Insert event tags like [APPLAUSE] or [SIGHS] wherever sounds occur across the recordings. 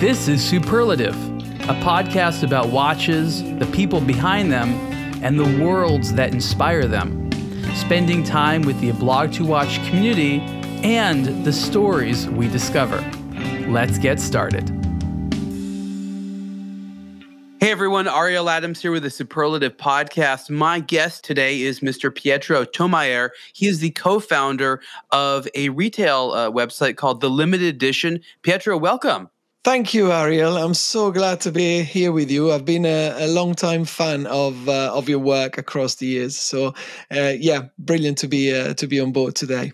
This is Superlative, a podcast about watches, the people behind them, and the worlds that inspire them. Spending time with the Blog to Watch community and the stories we discover. Let's get started. Hey everyone, Ariel Adams here with the Superlative Podcast. My guest today is Mr. Pietro Tomajer. He is the co founder of a retail uh, website called The Limited Edition. Pietro, welcome. Thank you, Ariel. I'm so glad to be here with you. I've been a, a long time fan of uh, of your work across the years. So, uh, yeah, brilliant to be uh, to be on board today.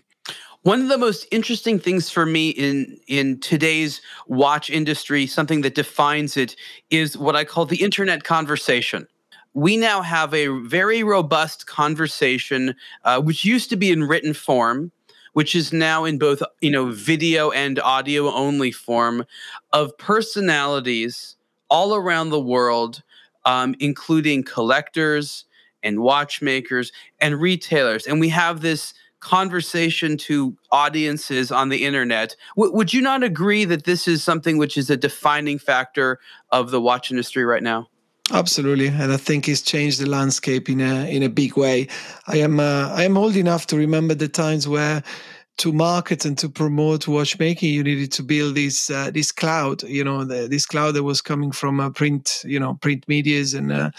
One of the most interesting things for me in in today's watch industry, something that defines it, is what I call the internet conversation. We now have a very robust conversation, uh, which used to be in written form, which is now in both you know video and audio only form of personalities all around the world um, including collectors and watchmakers and retailers. And we have this conversation to audiences on the internet. W- would you not agree that this is something which is a defining factor of the watch industry right now Absolutely, and I think it's changed the landscape in a in a big way. I am uh, I am old enough to remember the times where to market and to promote watchmaking, you needed to build this uh, this cloud. You know, the, this cloud that was coming from uh, print, you know, print media's and uh,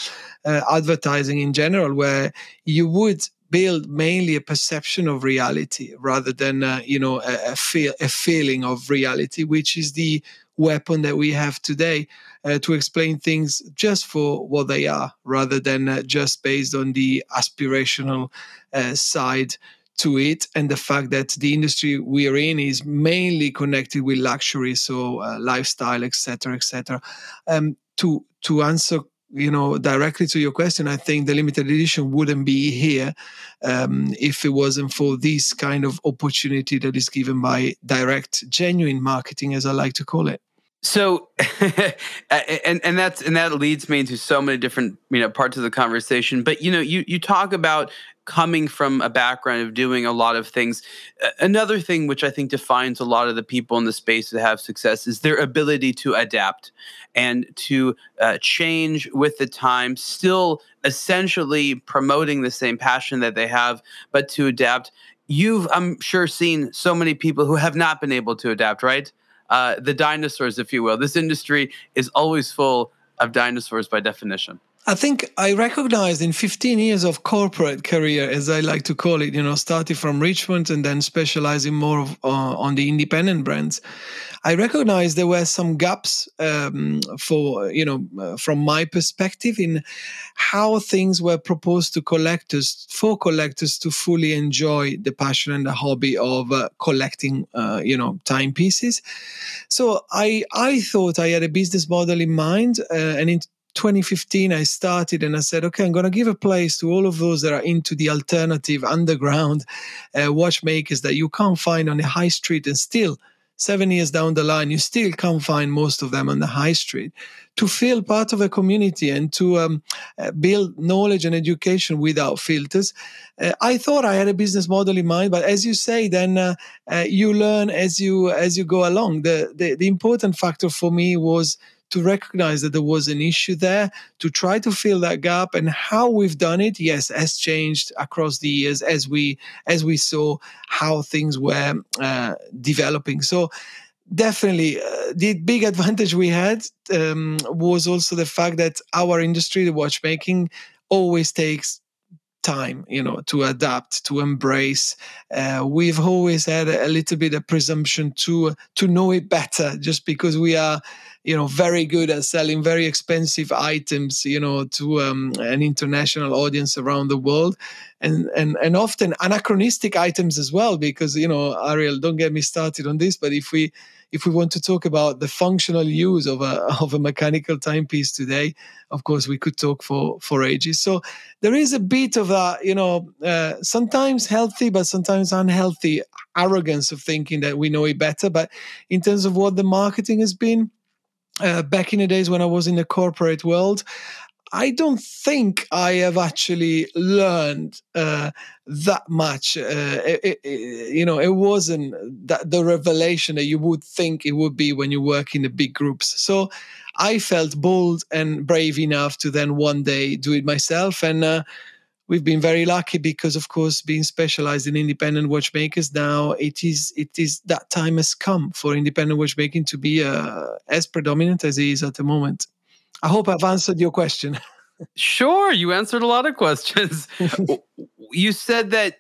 uh advertising in general, where you would build mainly a perception of reality rather than uh, you know a, a feel a feeling of reality, which is the weapon that we have today uh, to explain things just for what they are rather than uh, just based on the aspirational uh, side to it. And the fact that the industry we're in is mainly connected with luxury so uh, lifestyle etc etc um, to to answer you know directly to your question i think the limited edition wouldn't be here um, if it wasn't for this kind of opportunity that is given by direct genuine marketing as i like to call it so [LAUGHS] and and that's and that leads me into so many different you know parts of the conversation but you know you you talk about coming from a background of doing a lot of things. Another thing which I think defines a lot of the people in the space that have success is their ability to adapt and to uh, change with the time, still essentially promoting the same passion that they have, but to adapt. You've, I'm sure, seen so many people who have not been able to adapt, right? Uh, the dinosaurs, if you will. This industry is always full of dinosaurs by definition. I think I recognized in 15 years of corporate career, as I like to call it, you know, starting from Richemont and then specializing more of, uh, on the independent brands. I recognized there were some gaps um, for, you know, uh, from my perspective in how things were proposed to collectors, for collectors to fully enjoy the passion and the hobby of uh, collecting, uh, you know, timepieces. So I, I thought I had a business model in mind, uh, and in 2015 i started and i said okay i'm going to give a place to all of those that are into the alternative underground uh, watchmakers that you can't find on the high street and still seven years down the line you still can't find most of them on the high street. To feel part of a community and to um, uh, build knowledge and education without filters uh, i thought i had a business model in mind but as you say then uh, uh you learn as you as you go along. The, the the important factor for me was to recognize that there was an issue there, to try to fill that gap, and how we've done it, yes, has changed across the years as we as we saw how things were uh, developing. So definitely uh, the big advantage we had um, was also the fact that our industry the watchmaking always takes time you know to adapt to embrace uh, we've always had a, little bit of presumption to to know it better just because we are you know very good at selling very expensive items you know to um, an international audience around the world. And and and often anachronistic items as well because you know ariel don't get me started on this but if we if we want to talk about the functional use of a of a mechanical timepiece today of course we could talk for for ages. So there is a bit of a you know uh, sometimes healthy but sometimes unhealthy arrogance of thinking that we know it better. But in terms of what the marketing has been uh, back in the days when I was in the corporate world, I don't think I have actually learned uh, that much. Uh, it, it, you know, it wasn't that the revelation that you would think it would be when you work in the big groups. So I felt bold and brave enough to then one day do it myself. And uh, we've been very lucky because, of course, being specialized in independent watchmakers now, it is it is that time has come for independent watchmaking to be uh, as predominant as it is at the moment. I hope I've answered your question. [LAUGHS] sure, you answered a lot of questions. [LAUGHS] you said that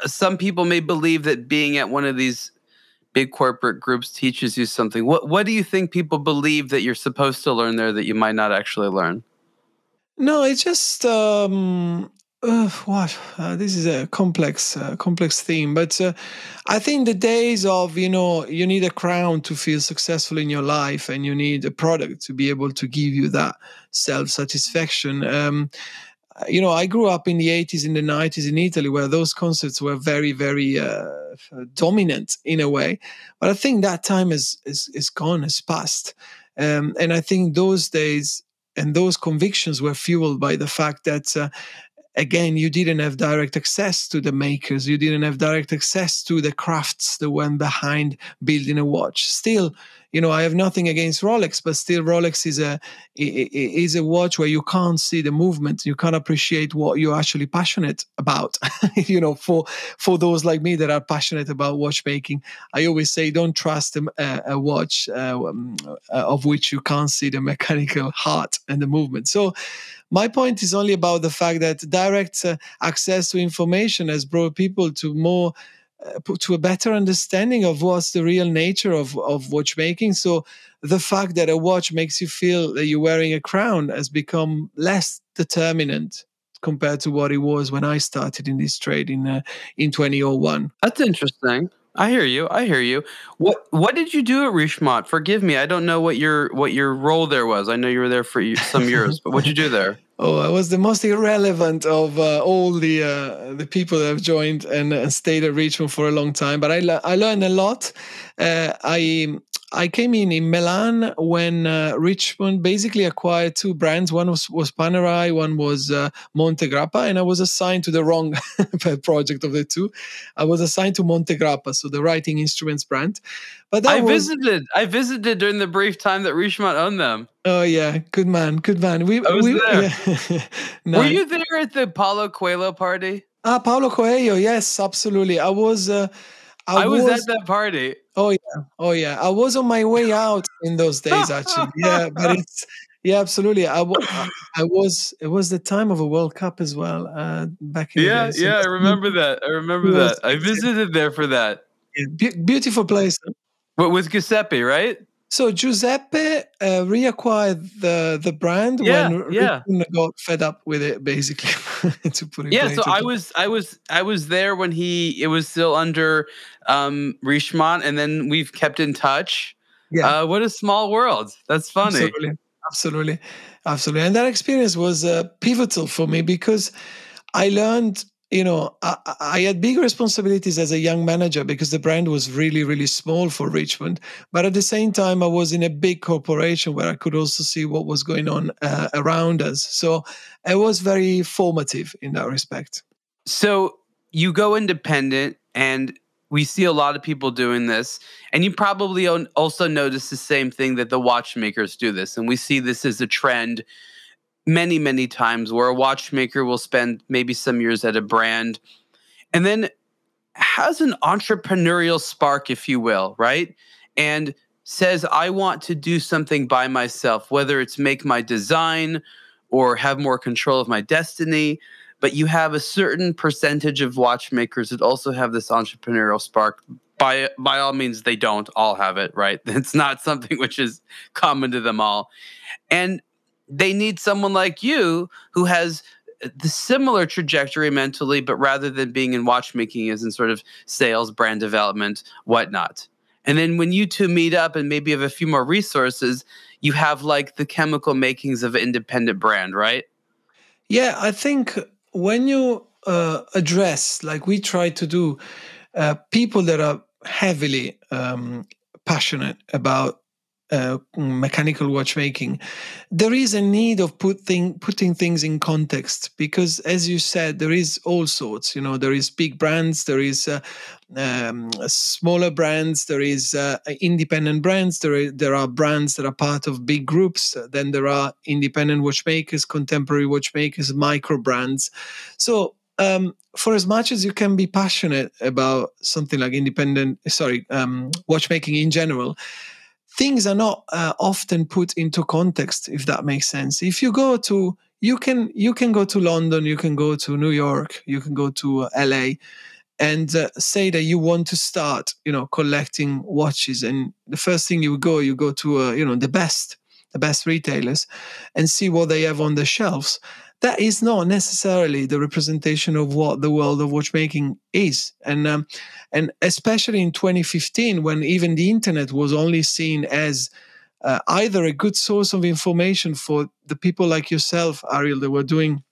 uh, some people may believe that being at one of these big corporate groups teaches you something. What what do you think people believe that you're supposed to learn there that you might not actually learn? No, it's just um, uh, what uh, this is a complex uh, complex theme but uh, i think the days of you know you need a crown to feel successful in your life and you need a product to be able to give you that self satisfaction um, you know i grew up in the 80s in the 90s in italy where those concepts were very very uh, dominant in a way but i think that time is is, is gone has passed um, and i think those days and those convictions were fueled by the fact that uh, again you didn't have direct access to the makers. You didn't have direct access to the crafts that went behind building a watch. Still you know i have nothing against rolex but still rolex is a is a watch where you can't see the movement. You can't appreciate what you're actually passionate about [LAUGHS] you know for for those like me that are passionate about watchmaking. I always say don't trust a, a watch uh, um, uh, of which you can't see the mechanical heart and the movement. So my point is only about the fact that direct uh, access to information has brought people to more to a better understanding of what's the real nature of, of watchmaking. So the fact that a watch makes you feel that you're wearing a crown has become less determinant compared to what it was when I started in this trade in uh, in 2001. That's interesting. I hear you. I hear you. What What did you do at Richemont? Forgive me, I don't know what your what your role there was. I know you were there for some years, but what did you do there? Oh, I was the most irrelevant of uh, all the uh, the people that have joined and, and, stayed at Richemont for a long time. But I I learned a lot. Uh, I I came in in Milan when uh, Richemont basically acquired two brands. One was, was Panerai, one was uh, Montegrappa, and I was assigned to the wrong [LAUGHS] project of the two. I was assigned to Montegrappa, so the writing instruments brand. But I was, visited. I visited during the brief time that Richemont owned them. Oh yeah, good man, good man. We, I was we, there. Yeah. [LAUGHS] Were you there at the Paulo Coelho party? Ah, Paulo Coelho. Yes, absolutely. I was. Uh, I, I was, was, at that party. Oh yeah, oh yeah. I was on my way out in those days, actually. yeah, but [LAUGHS] it's yeah, absolutely. I, I was. It was the time of a World Cup as well. Uh, back in yeah, yeah. I remember that. I remember that. I visited there for that. Yeah, be- beautiful place. But with Giuseppe, right? So Giuseppe uh, reacquired the the brand yeah, when yeah. got fed up with it, basically. [LAUGHS] to put it yeah, so I was I was I was there when he it was still under um, Richemont, and then we've kept in touch. Yeah, uh, what a small world. That's funny. Absolutely, absolutely, absolutely. And that experience was uh, pivotal for me because I learned you know, I, I, had big responsibilities as a young manager because the brand was really, really small for Richemont. But at the same time, I was in a big corporation where I could also see what was going on uh, around us. So it was very formative in that respect. So you go independent, and we see a lot of people doing this. And you probably also notice the same thing that the watchmakers do this. And we see this as a trend many, many times where a watchmaker will spend maybe some years at a brand and then has an entrepreneurial spark, if you will, right? And says, I want to do something by myself, whether it's make my design or have more control of my destiny. But you have a certain percentage of watchmakers that also have this entrepreneurial spark. By, by all means, they don't all have it, right? [LAUGHS] It's not something which is common to them all. And they need someone like you who has the similar trajectory mentally, but rather than being in watchmaking, is in sort of sales, brand development, whatnot. And then when you two meet up and maybe have a few more resources, you have like the chemical makings of an independent brand, right? Yeah, I think when you uh, address, like we try to do, uh, people that are heavily um, passionate about uh, mechanical watchmaking, there is a need of putting putting things in context because, as you said, there is all sorts. You know, there is big brands, there is uh, um, smaller brands, there is uh, independent brands, there there are brands that are part of big groups. Then there are independent watchmakers, contemporary watchmakers, micro brands. So um, for as much as you can be passionate about something like independent, sorry, um, watchmaking in general, things are not uh, often put into context if that makes sense. If you go to you can you can go to london you can go to new york you can go to uh, la and uh, say that you want to start you know collecting watches and the first thing you go you go to uh, you know the best the best retailers and see what they have on the shelves that is not necessarily the representation of what the world of watchmaking is. And um, and especially in 2015 when even the internet was only seen as uh, either a good source of information for the people like yourself ariel that were doing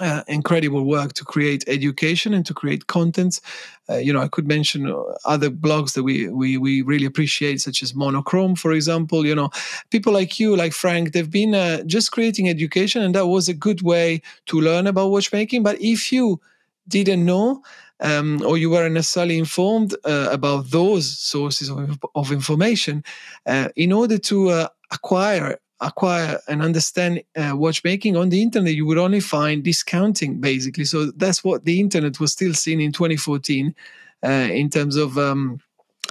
uh, incredible work to create education and to create content. Uh, you know, I could mention uh, other blogs that we, we we really appreciate, such as Monochrome, for example. You know, people like you, like Frank, they've been uh, just creating education, and that was a good way to learn about watchmaking. But if you didn't know, um, or you weren't necessarily informed uh, about those sources of, of information, uh, in order to acquire acquire and understand uh, watchmaking on the internet, you would only find discounting basically. So that's what the internet was still seeing in 2014 uh, in terms of um,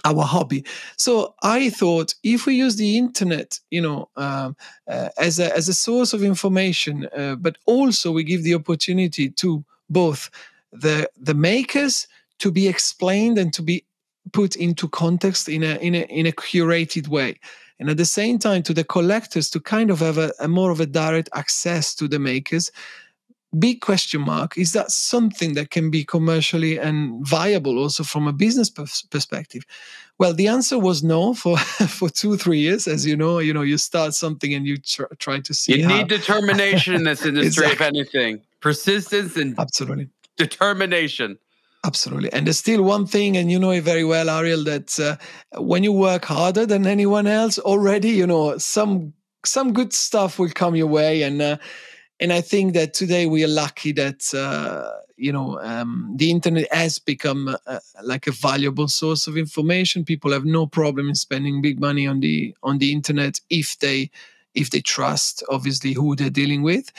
our hobby. So I thought if we use the internet, you know, um, uh, as a as a source of information, uh, but also we give the opportunity to both the the makers to be explained and to be put into context in a in a in a curated way and at the same time to the collectors to kind of have a, a more of a direct access to the makers big question mark is that something that can be commercially and viable also from a business perspective well the answer was no for [LAUGHS] for two three years as you know you know you start something and you tr- try to see you how. need determination in this industry [LAUGHS] exactly. if anything persistence and absolutely determination Absolutely. And there's still one thing, and you know it very well, Ariel, that uh, when you work harder than anyone else already, you know, some some good stuff will come your way. And uh, and I think that today we are lucky that uh, you know um, the internet has become uh, like a valuable source of information. People have no problem in spending big money on the on the internet if they if they trust obviously who they're dealing with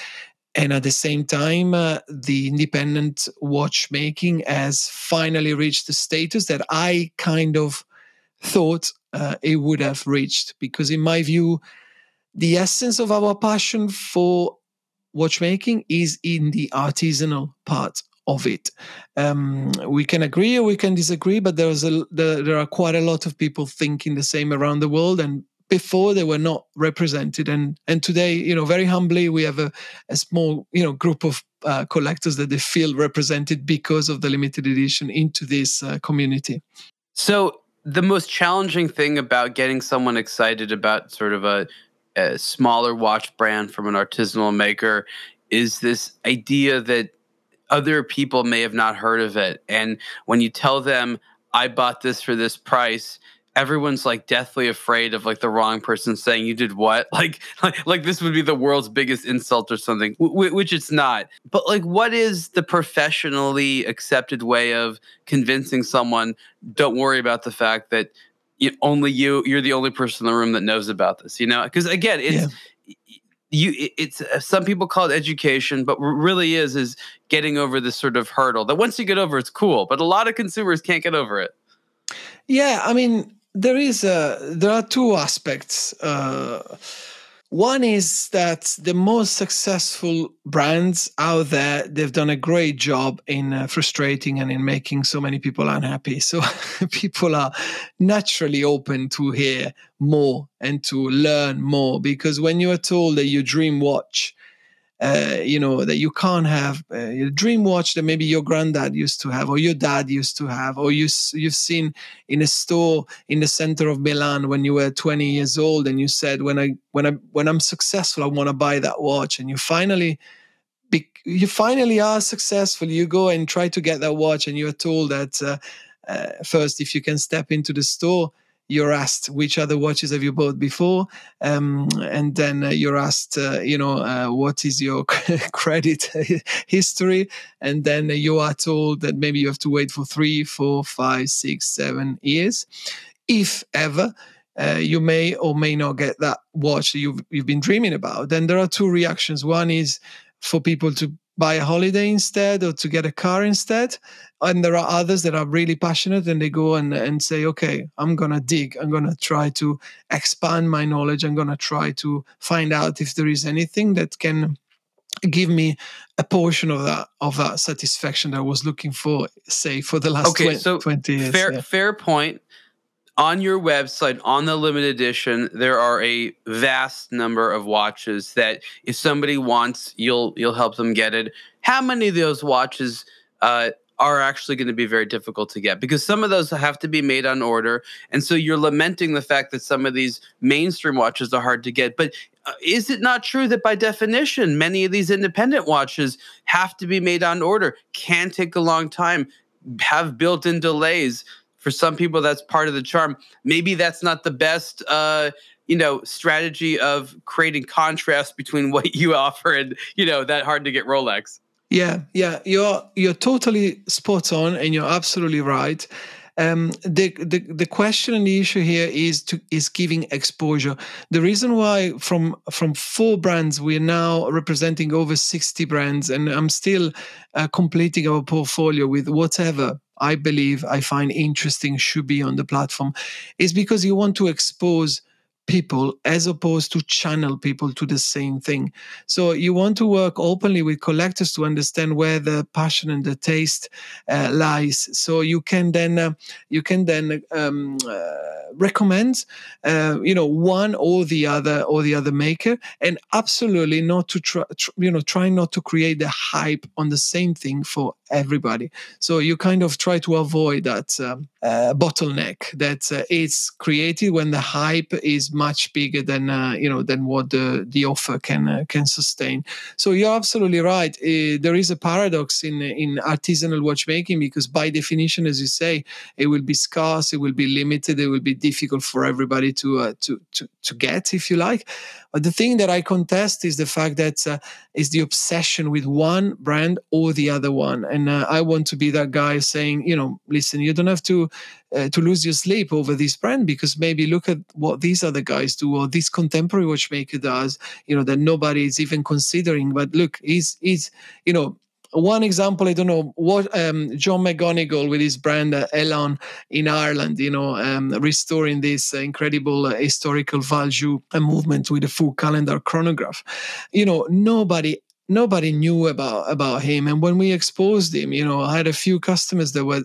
and at the same time, uh, the independent watchmaking has finally reached the status that I kind of thought uh, it would have reached. Because, in my view, the essence of our passion for watchmaking is in the artisanal part of it. Um, we can agree or we can disagree, but there's a there, there are quite a lot of people thinking the same around the world, and before they were not represented. And and today you know very humbly we have a, a small you know group of uh, collectors that they feel represented because of the limited edition into this uh, community. So the most challenging thing about getting someone excited about sort of a, a smaller watch brand from an artisanal maker is this idea that other people may have not heard of it. And when you tell them i bought this for this price everyone's like deathly afraid of like the wrong person saying you did what? [LAUGHS] Like like, like this would be the world's biggest insult or something w- which it's not. But like what is the professionally accepted way of convincing someone don't worry about the fact that you, only you you're the only person in the room that knows about this you know? Because again it's yeah. you it's uh, some people call it education but what really is is getting over this sort of hurdle that once you get over it's cool but a lot of consumers can't get over it. Yeah i mean there is a there are two aspects. Uh, one is that the most successful brands out there they've done a great job in uh, frustrating and in making so many people unhappy. [LAUGHS] So [LAUGHS] people are naturally open to hear more and to learn more because when you are told that your dream watch uh, you know that you can't have uh, a dream watch that maybe your granddad used to have or your dad used to have or you you've seen in a store in the center of Milan when you were 20 years old and you said when I when I when I'm successful I want to buy that watch. And you finally you finally are successful. You go and try to get that watch and you are told that uh, uh, first if you can step into the store you're asked which other watches have you bought before um, and then uh, you're asked uh, you know uh, what is your [LAUGHS] credit [LAUGHS] history and then you are told that maybe you have to wait for three four five six seven years. If ever uh, you may or may not get that watch you've, you've been dreaming about then there are two reactions. One is for people to buy a holiday instead or to get a car instead. And there are others that are really passionate and they go and, and say okay i'm gonna dig. I'm gonna try to expand my knowledge. I'm gonna try to find out if there is anything that can give me a portion of that of that satisfaction that i was looking for say for the last okay, 20, so 20 years. fair yeah. fair point on your website on the limited edition there are a vast number of watches that if somebody wants you'll you'll help them get it. How many of those watches uh, are actually going to be very difficult to get? Because some of those have to be made on order and so you're lamenting the fact that some of these mainstream watches are hard to get but uh, is it not true that by definition many of these independent watches have to be made on order? Can take a long time have built-in delays for some people that's part of the charm. Maybe that's not the best uh, you know strategy of creating contrast between [LAUGHS] what you offer and you know that hard to get rolex. Yeah yeah you're you're totally spot on and you're absolutely right um, the, the the question and the issue here is to is giving exposure. The reason why from from four brands we're now representing over sixty brands, and I'm still uh, completing our portfolio with whatever I believe I find interesting should be on the platform, is because you want to expose people as opposed to channel people to the same thing. So you want to work openly with collectors to understand where the passion and the taste uh, lies. So you can then uh, you can then um, uh, recommend uh, you know one or the other or the other maker, and absolutely not to try tr- you know try not to create the hype on the same thing for everybody. So you kind of try to avoid that um, uh, bottleneck that uh, it's created when the hype is much bigger than uh, you know than what the the offer can uh, can sustain. So you're absolutely right. Uh, there is a paradox in in artisanal watchmaking because by definition, as you say, it will be scarce, it will be limited, it will be difficult for everybody to uh, to to to get, if you like. But the thing that I contest is the fact that is the obsession with one brand or the other one, and uh, I want to be that guy saying, you know, listen, you don't have to uh, to lose your sleep over this brand because maybe look at what these other guys do or this contemporary watchmaker does, you know, that nobody is even considering. But look, he's he's you know one example, I don't know what um, John McGonigle with his brand uh, Elan in Ireland, you know, um, restoring this uh, incredible uh, historical value movement with a full calendar chronograph. You know, nobody nobody knew about about him, and when we exposed him, you know, I had a few customers that were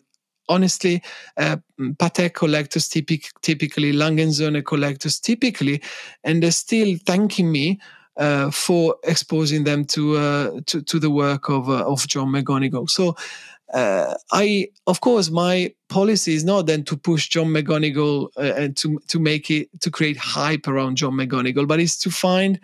honestly, uh, Patek collectors typic, typically, Lange & Söhne collectors typically, and they're still thanking me uh, for exposing them to, uh, to, to the work of uh, of John McGonigle. So. Uh, I, of course, my policy is not then to push John McGonigle uh, and to to make it to create hype around John McGonigle, but it's to find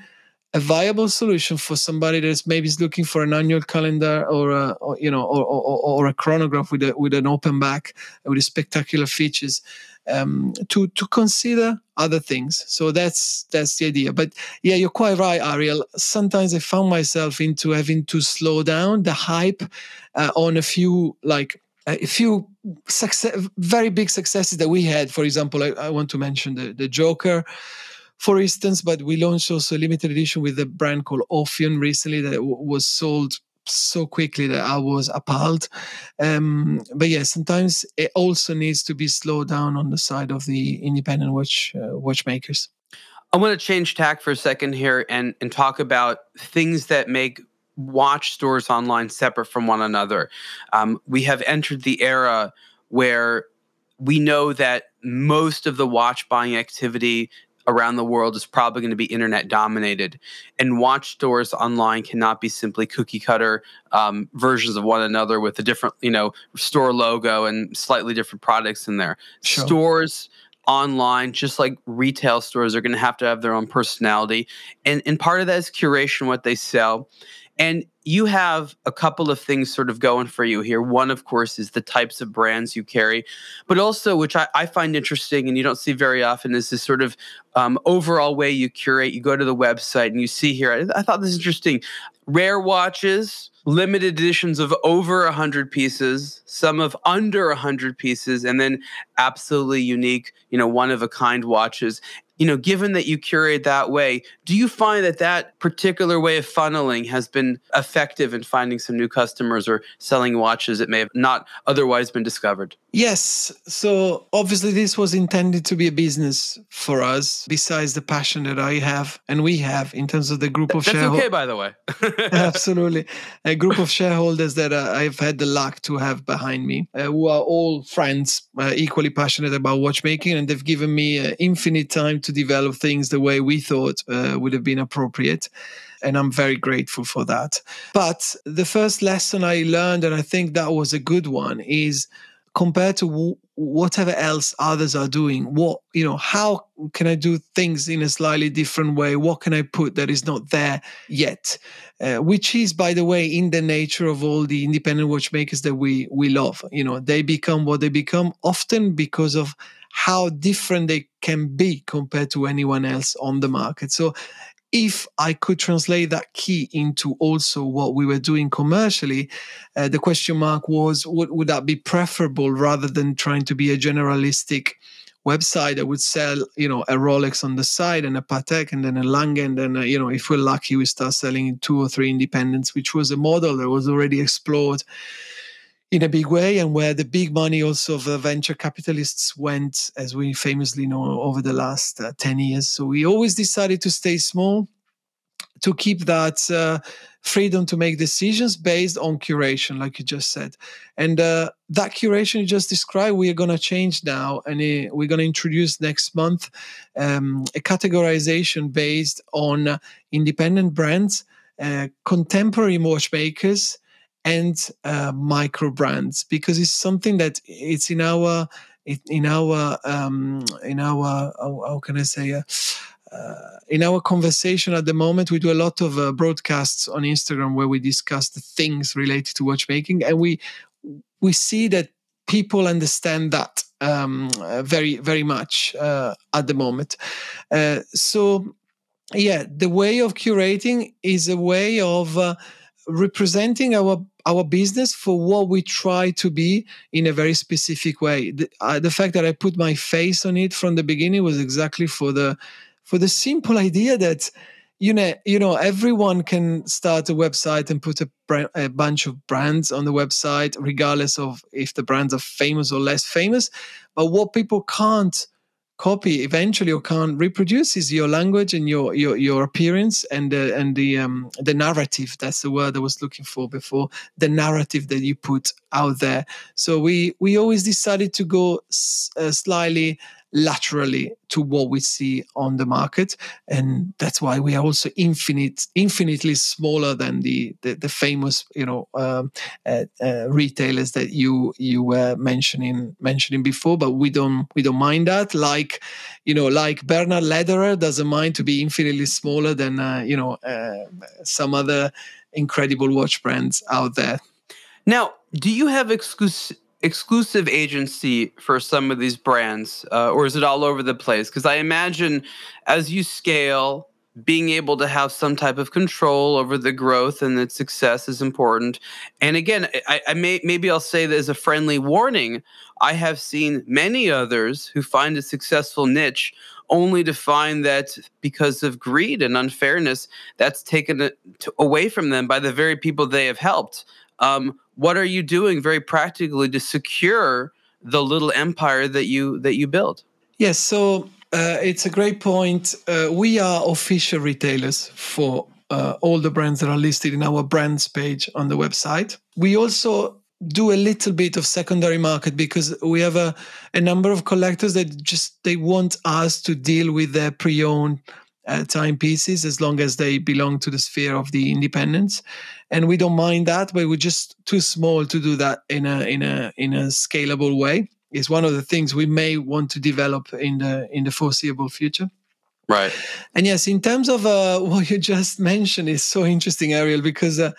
a viable solution for somebody that's maybe is looking for an annual calendar or, a, or you know or, or, or, a chronograph with a, with an open back with spectacular features um, to to consider other things. So that's that's the idea. But yeah, you're quite right, Ariel. Sometimes I found myself into having to slow down the hype uh, on a few like a few success, very big successes that we had. For example, I, I want to mention the the Joker for instance. But we launched also a limited edition with a brand called Ophion recently that w- was sold so quickly that I was appalled. Um, but yeah, sometimes it also needs to be slowed down on the side of the independent watch uh, watchmakers. I want to change tack for a second here and and talk about things that make watch stores online separate from one another. Um, we have entered the era where we know that most of the watch buying activity around the world is probably going to be internet dominated. And watch stores online cannot be simply cookie cutter um, versions of one another with a different, you know, store logo and slightly different products in there. Sure. Stores online, just like retail stores are going to have to have their own personality. And, and part of that is curation, what they sell. And you have a couple of things sort of going for you here. One, of course, is the types of brands you carry, but also, which I, I find interesting and you don't see very often, is this sort of um, overall way you curate. You go to the website and you see here, I, I thought this is interesting rare watches, limited editions of over 100 pieces, some of under 100 pieces, and then absolutely unique, you know, one of a kind watches you know, given that you curate that way, do you find that that particular way of funneling has been effective in finding some new customers or selling watches that may have not otherwise been discovered? Yes. So obviously, this was intended to be a business for us, besides the passion that I have and we have in terms of the group of shareholders. okay, by the way. [LAUGHS] Absolutely. A group of shareholders that uh, I've had the luck to have behind me, uh, who are all friends, uh, equally passionate about watchmaking, and they've given me uh, infinite time to develop things the way we thought uh, would have been appropriate. And I'm very grateful for that. But the first lesson I learned, and I think that was a good one, is compared to w- whatever else others are doing what you know how can i do things in a slightly different way what can i put that is not there yet uh, which is by the way in the nature of all the independent watchmakers that we we love you know they become what they become often because of how different they can be compared to anyone else on the market. So if I could translate that key into also what we were doing commercially, uh, the question mark was would, would that be preferable rather than trying to be a generalistic website that would sell, you know, a Rolex on the side and a Patek and then a Lange and then, uh, you know, if we're lucky, we start selling two or three independents, which was a model that was already explored in a big way and where the big money also of the venture capitalists went as we famously know over the last uh, 10 years. So we always decided to stay small to keep that uh, freedom to make decisions based on curation like you just said. And uh, that curation you just described we are going to change now and uh, we're going to introduce next month um, a categorization based on independent brands uh, contemporary watchmakers and uh, micro brands because it's something that it's in our in our um, in our how, how can I say uh, uh, in our conversation at the moment we do a lot of uh, broadcasts on Instagram where we discuss the things related to watchmaking and we we see that people understand that um, very very much uh, at the moment. Uh, so yeah the way of curating is a way of representing our our business for what we try to be in a very specific way. The, uh, the, fact that I put my face on it from the beginning was exactly for the for the simple idea that you know you know everyone can start a website and put a, brand, a bunch of brands on the website regardless of if the brands are famous or less famous but what people can't copy eventually or can't reproduce is your language and your your, your appearance and uh, and the um, the narrative. That's the word i was looking for before the narrative that you put out there. So we we always decided to go s- uh, slightly laterally to what we see on the market. And that's why we are also infinite infinitely smaller than the the, the famous you know um, uh, uh, retailers that you you were mentioning mentioning before. But we don't we don't mind that. Like you know like bernhard lederer doesn't mind to be infinitely smaller than uh, you know uh, some other incredible watch brands out there. Now do you have exclusive exclusive agency for some of these brands, uh, or is it all over the place? Because I imagine as you scale, being able to have some type of control over the growth and its success is important. And again, I, I may maybe I'll say that as a friendly warning. I have seen many others who find a successful niche only to find that because of greed and unfairness, that's taken away from them by the very people they have helped. Um, what are you doing very practically to secure the little empire that you that you build? Yes, so uh, it's a great point. Uh, we are official retailers for uh, all the brands that are listed in our brands page on the website. We also do a little bit of secondary market because we have a, a number of collectors that just they want us to deal with their pre-owned uh, timepieces as long as they belong to the sphere of the independence and we don't mind that but we're just too small to do that in a in a in a scalable way is one of the things we may want to develop in the in the foreseeable future. Right. And yes, in terms of uh, [LAUGHS] what you just mentioned, is so interesting, Ariel, because uh,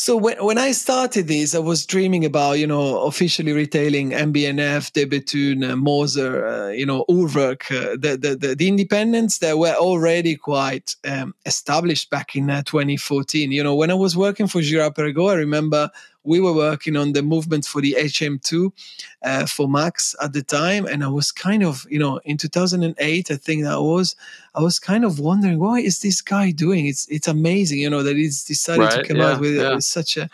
so when, when I started this, I was dreaming about, you know, officially retailing MB&F, De Bethune, uh, Moser, uh, you know, Urwerk, uh, the, the, the, the, independents that were already quite um, established back in uh, 2014. You know, when I was working for Girard-Perregaux, I remember we were working on the movement for the HM2 uh, for Max at the time, and I was kind of, you know, in 2008, I think that was, I was kind of wondering, what is this guy doing? It's it's amazing, you know, that he's decided right, to come yeah, out with, yeah. with such a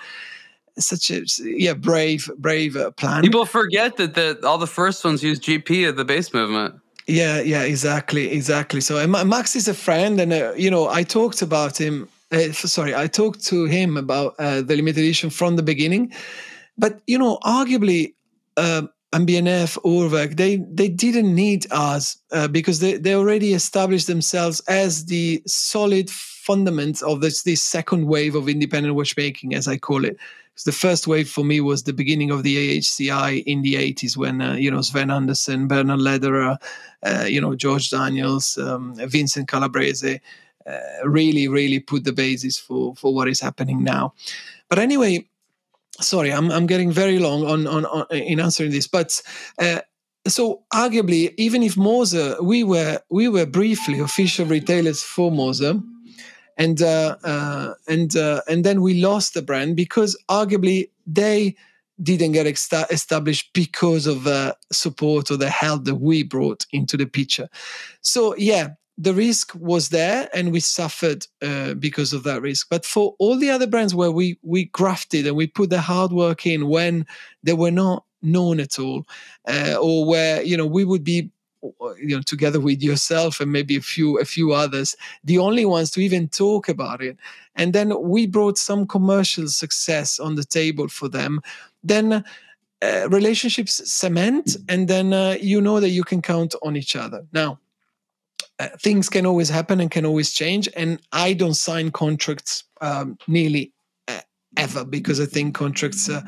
such a yeah brave brave uh, plan. People forget that the all the first ones used GP at the base movement. Yeah, yeah, exactly, exactly. So Max is a friend, and uh, you know, I talked about him uh, sorry, I talked to him about uh, the limited edition from the beginning, but you know, arguably, uh, MB&F, Urwerk, they they didn't need us uh, because they, they already established themselves as the solid fundament of this this second wave of independent watchmaking, as I call it. The first wave for me was the beginning of the AHCI in the 80s when, uh, you know, Svend Andersen, Bernhard Lederer, uh, you know, George Daniels, um, Vincent Calabrese, uh, really, really put the basis for for what is happening now. But anyway, sorry, I'm I'm getting very long on on, on in answering this, but. Uh, so arguably, even if Moser, we were we were briefly official retailers for Moser, and uh, uh, and uh, and then we lost the brand because arguably they didn't get established because of the support or the help that we brought into the picture. So yeah, the risk was there and we suffered uh, because of that risk. But for all the other brands where we we grafted and we put the hard work in when they were not known at all uh, or where you know we would be you know together with yourself and maybe a few a few others the only ones to even talk about it. And then we brought some commercial success on the table for them. Then uh, relationships cement and then uh, you know that you can count on each other. Now uh, things can always happen and can always change. And I don't sign contracts um, nearly uh, ever because I think contracts, uh,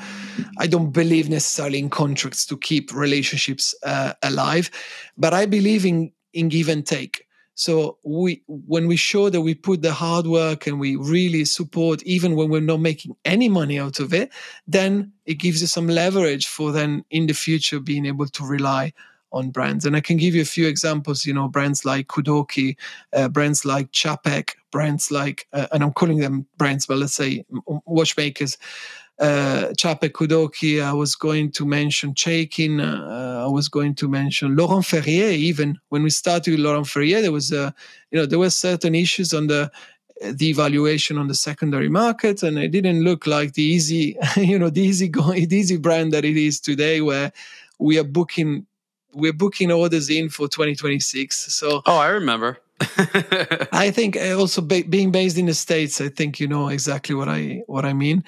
I don't believe necessarily in contracts to keep relationships uh, alive, but I believe in, in give and take. So we, when we show that we put the hard work and we really support, even when we're not making any money out of it, then it gives you some leverage for then in the future being able to rely on brands. And I can give you a few examples, you know, brands like Kudoke, uh, brands like Czapek, brands like, uh, and I'm calling them brands, but let's say watchmakers. Uh, Czapek, Kudoke, I was going to mention Chaykin, uh, I was going to mention Laurent Ferrier. Even when we started with Laurent Ferrier, there was, uh, you know, there were certain issues on the the evaluation on the secondary market and it didn't look like the easy [LAUGHS] you know the easy go, the easy brand that it is today where we are booking we're booking orders in for 2026. So oh, I remember. [LAUGHS] I think uh, also ba- being based in the states, I think you know exactly what I what I mean.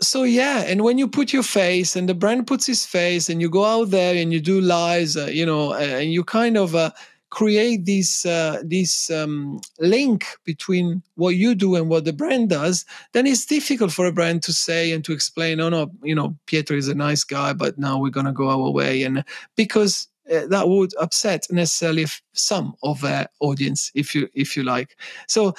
So yeah, and when you put your face and the brand puts his face, and you go out there and you do lies, uh, you know, and you kind of uh, create this uh, this um, link between what you do and what the brand does, then it's difficult for a brand to say and to explain, oh no, you know, Pietro is a nice guy, but now we're gonna go our way, and because uh, that would upset necessarily some of their audience, if you if you like. So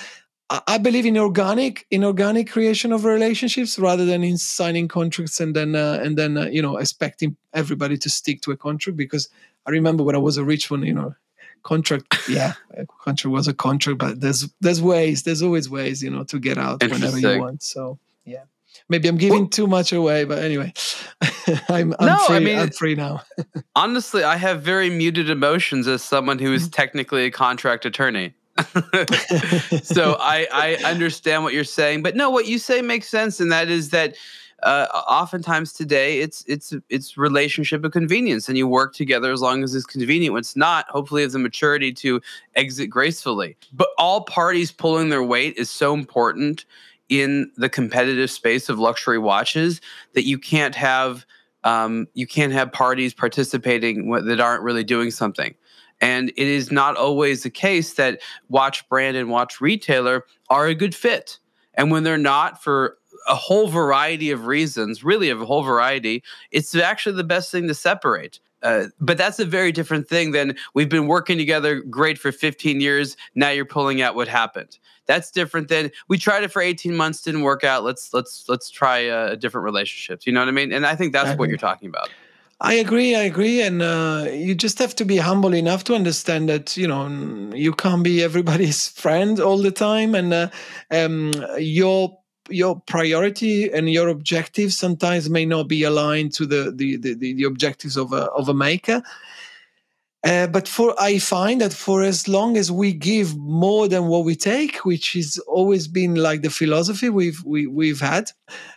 I believe in organic in organic creation of relationships rather than in signing contracts and then uh, and then uh, you know expecting everybody to stick to a contract because I remember when I was a Richemont you know contract [LAUGHS] yeah contract was a contract but there's there's ways there's always ways you know to get out whenever you want so yeah maybe I'm giving too much away but anyway [LAUGHS] I'm, I'm, no, free, I mean, I'm free now. [LAUGHS] honestly, I have very muted emotions as someone who is technically a contract attorney. [LAUGHS] so I, I understand what you're saying, but no, what you say makes sense, and that is that uh, oftentimes today it's it's it's relationship of convenience, and you work together as long as it's convenient. When it's not, hopefully, it's a maturity to exit gracefully. But all parties pulling their weight is so important in the competitive space of luxury watches that you can't have um, you can't have parties participating that aren't really doing something. And it is not always the case that watch brand and watch retailer are a good fit. And when they're not for a whole variety of reasons, really of a whole variety, it's actually the best thing to separate. Uh, but that's a very different thing than we've been working together great for 15 years. Now you're pulling out what happened. That's different than we tried it for 18 months, didn't work out. Let's let's let's try a, a different relationship. You know what I mean? And I think that's I what you're talking about. I agree. I agree, and uh, you just have to be humble enough to understand that you know you can't be everybody's [LAUGHS] friend all the time, and uh, um, your your priority and your objectives sometimes may not be aligned to the the, the, the objectives of a of a maker uh, but for I find that for as long as we give more than what we take, which has always been like the philosophy we've we, have we have had,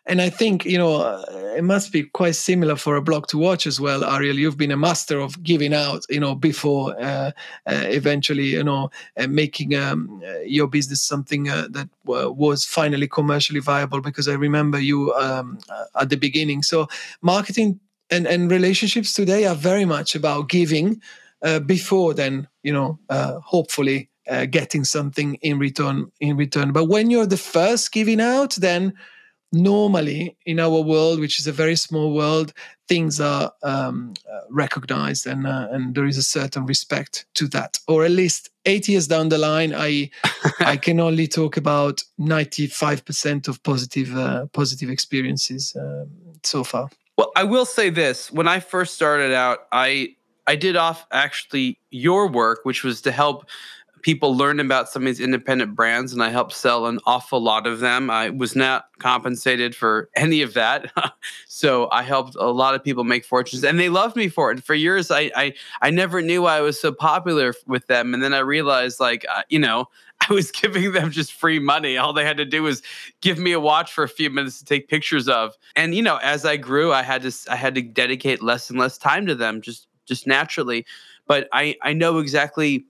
and I think you know uh, it must be quite similar for a blog to watch as well. Ariel, you've been a master of giving out, you know, before uh, uh eventually you know uh, making um, your business something that was finally commercially viable. Because I remember you um, at the beginning. So marketing and and relationships today are very much about giving uh, before then, you know, uh, hopefully uh, getting something in return. In return, but when you're the first giving out, then normally in our world, which is a very small world, things are um, uh, recognized and uh, and there is a certain respect to that. Or at least eight years down the line, I [LAUGHS] I can only talk about ninety five percent of positive uh, positive experiences um, so far. Well, I will say this: when I first started out, I I did off actually your work, which was to help people learn about some of these independent brands, and I helped sell an awful lot of them. I was not compensated for any of that, [LAUGHS] so I helped a lot of people make fortunes, and they loved me for it. For years, I I, I never knew I was so popular with them, and then I realized, like, uh, you know. [LAUGHS] I was giving them just free money. All they had to do was give me a watch for a few minutes to take pictures of. And you know, as I grew, I had to I had to dedicate less and less time to them just just naturally. But I, I know exactly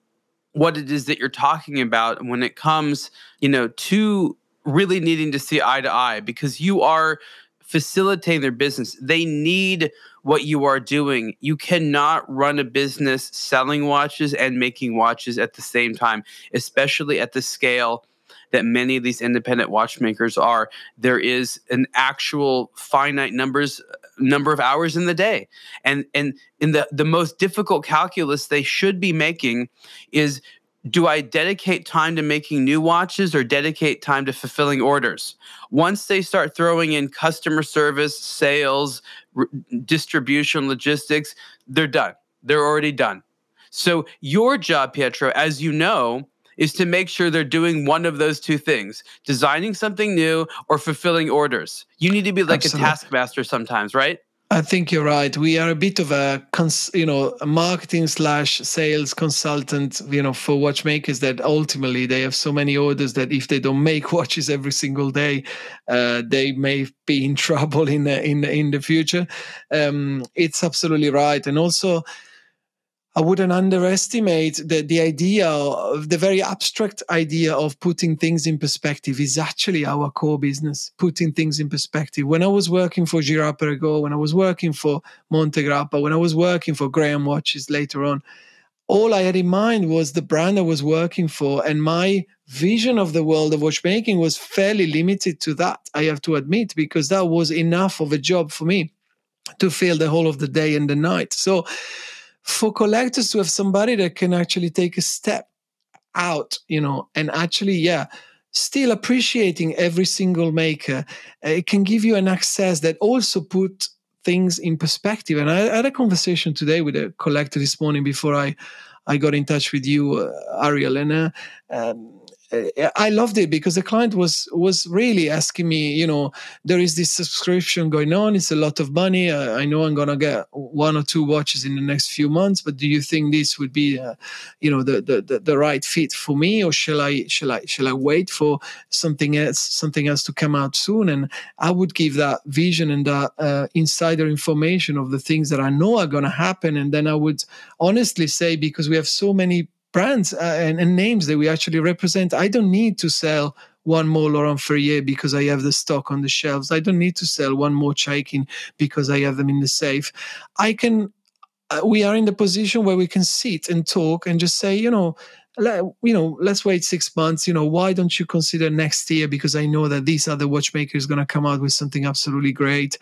what it is that you're talking about when it comes, you know, to really needing to see eye to eye because you are facilitating their business. They need what you are doing. You cannot run a business selling watches and making watches at the same time, especially at the scale that many of these independent watchmakers are. There is an actual finite numbers number of hours in the day. And and in the the most difficult calculus they should be making is do I dedicate time to making new watches or dedicate time to fulfilling orders? Once they start throwing in customer service, sales, r- distribution, logistics, they're done. They're already done. So, your job, Pietro, as you know, is to make sure they're doing one of those two things designing something new or fulfilling orders. You need to be like Absolutely. a taskmaster sometimes, right? I think you're right. We are a bit of a, cons- you know, a marketing slash sales consultant, you know, for watchmakers that ultimately they have so many orders that if they don't make [LAUGHS] watches every single day, uh, they may be in [LAUGHS] trouble in the, in the, in the future. Um, it's absolutely right, and also I wouldn't underestimate the, the idea of the very abstract idea of putting things in perspective is actually our core business, putting things in perspective. When I was working for Girard-Perregaux, when I was working for Montegrappa, when I was working for Graham Watches later on, all I had in mind was the brand I was working for. And my vision of the world of watchmaking was fairly limited to that, I have to admit, because that was enough of a job for me to fill the whole of the day and the night. So for collectors to have somebody that can actually take a step out, you know, and actually, yeah, still appreciating every single maker, uh, it can give you an access that also put things in perspective. And I had a conversation today with a collector this morning before I, I got in touch with you, uh, Ariel, and uh, um, I loved it because the client was was really asking me, you know, there is this subscription going on. It's a lot of money. I, I know I'm gonna get one or two watches in the next few months, but do you think this would be, uh, you know, the, the the right fit for me, or shall I shall I shall I wait for something else something else to come out soon? And I would give that vision and that uh, insider information of the things that I know are gonna happen, and then I would honestly say because we have so many brands uh, and, and, names that we actually represent. I don't need to sell one more Laurent Ferrier because I have the stock on the shelves. I don't need to sell one more Chaykin because I have them in the safe. I can. Uh, we are in the position where we can sit and talk and just say, you know, you know, let's wait six months. You know, why don't you consider next year? Because I know that these other watchmakers going to come out with something absolutely great.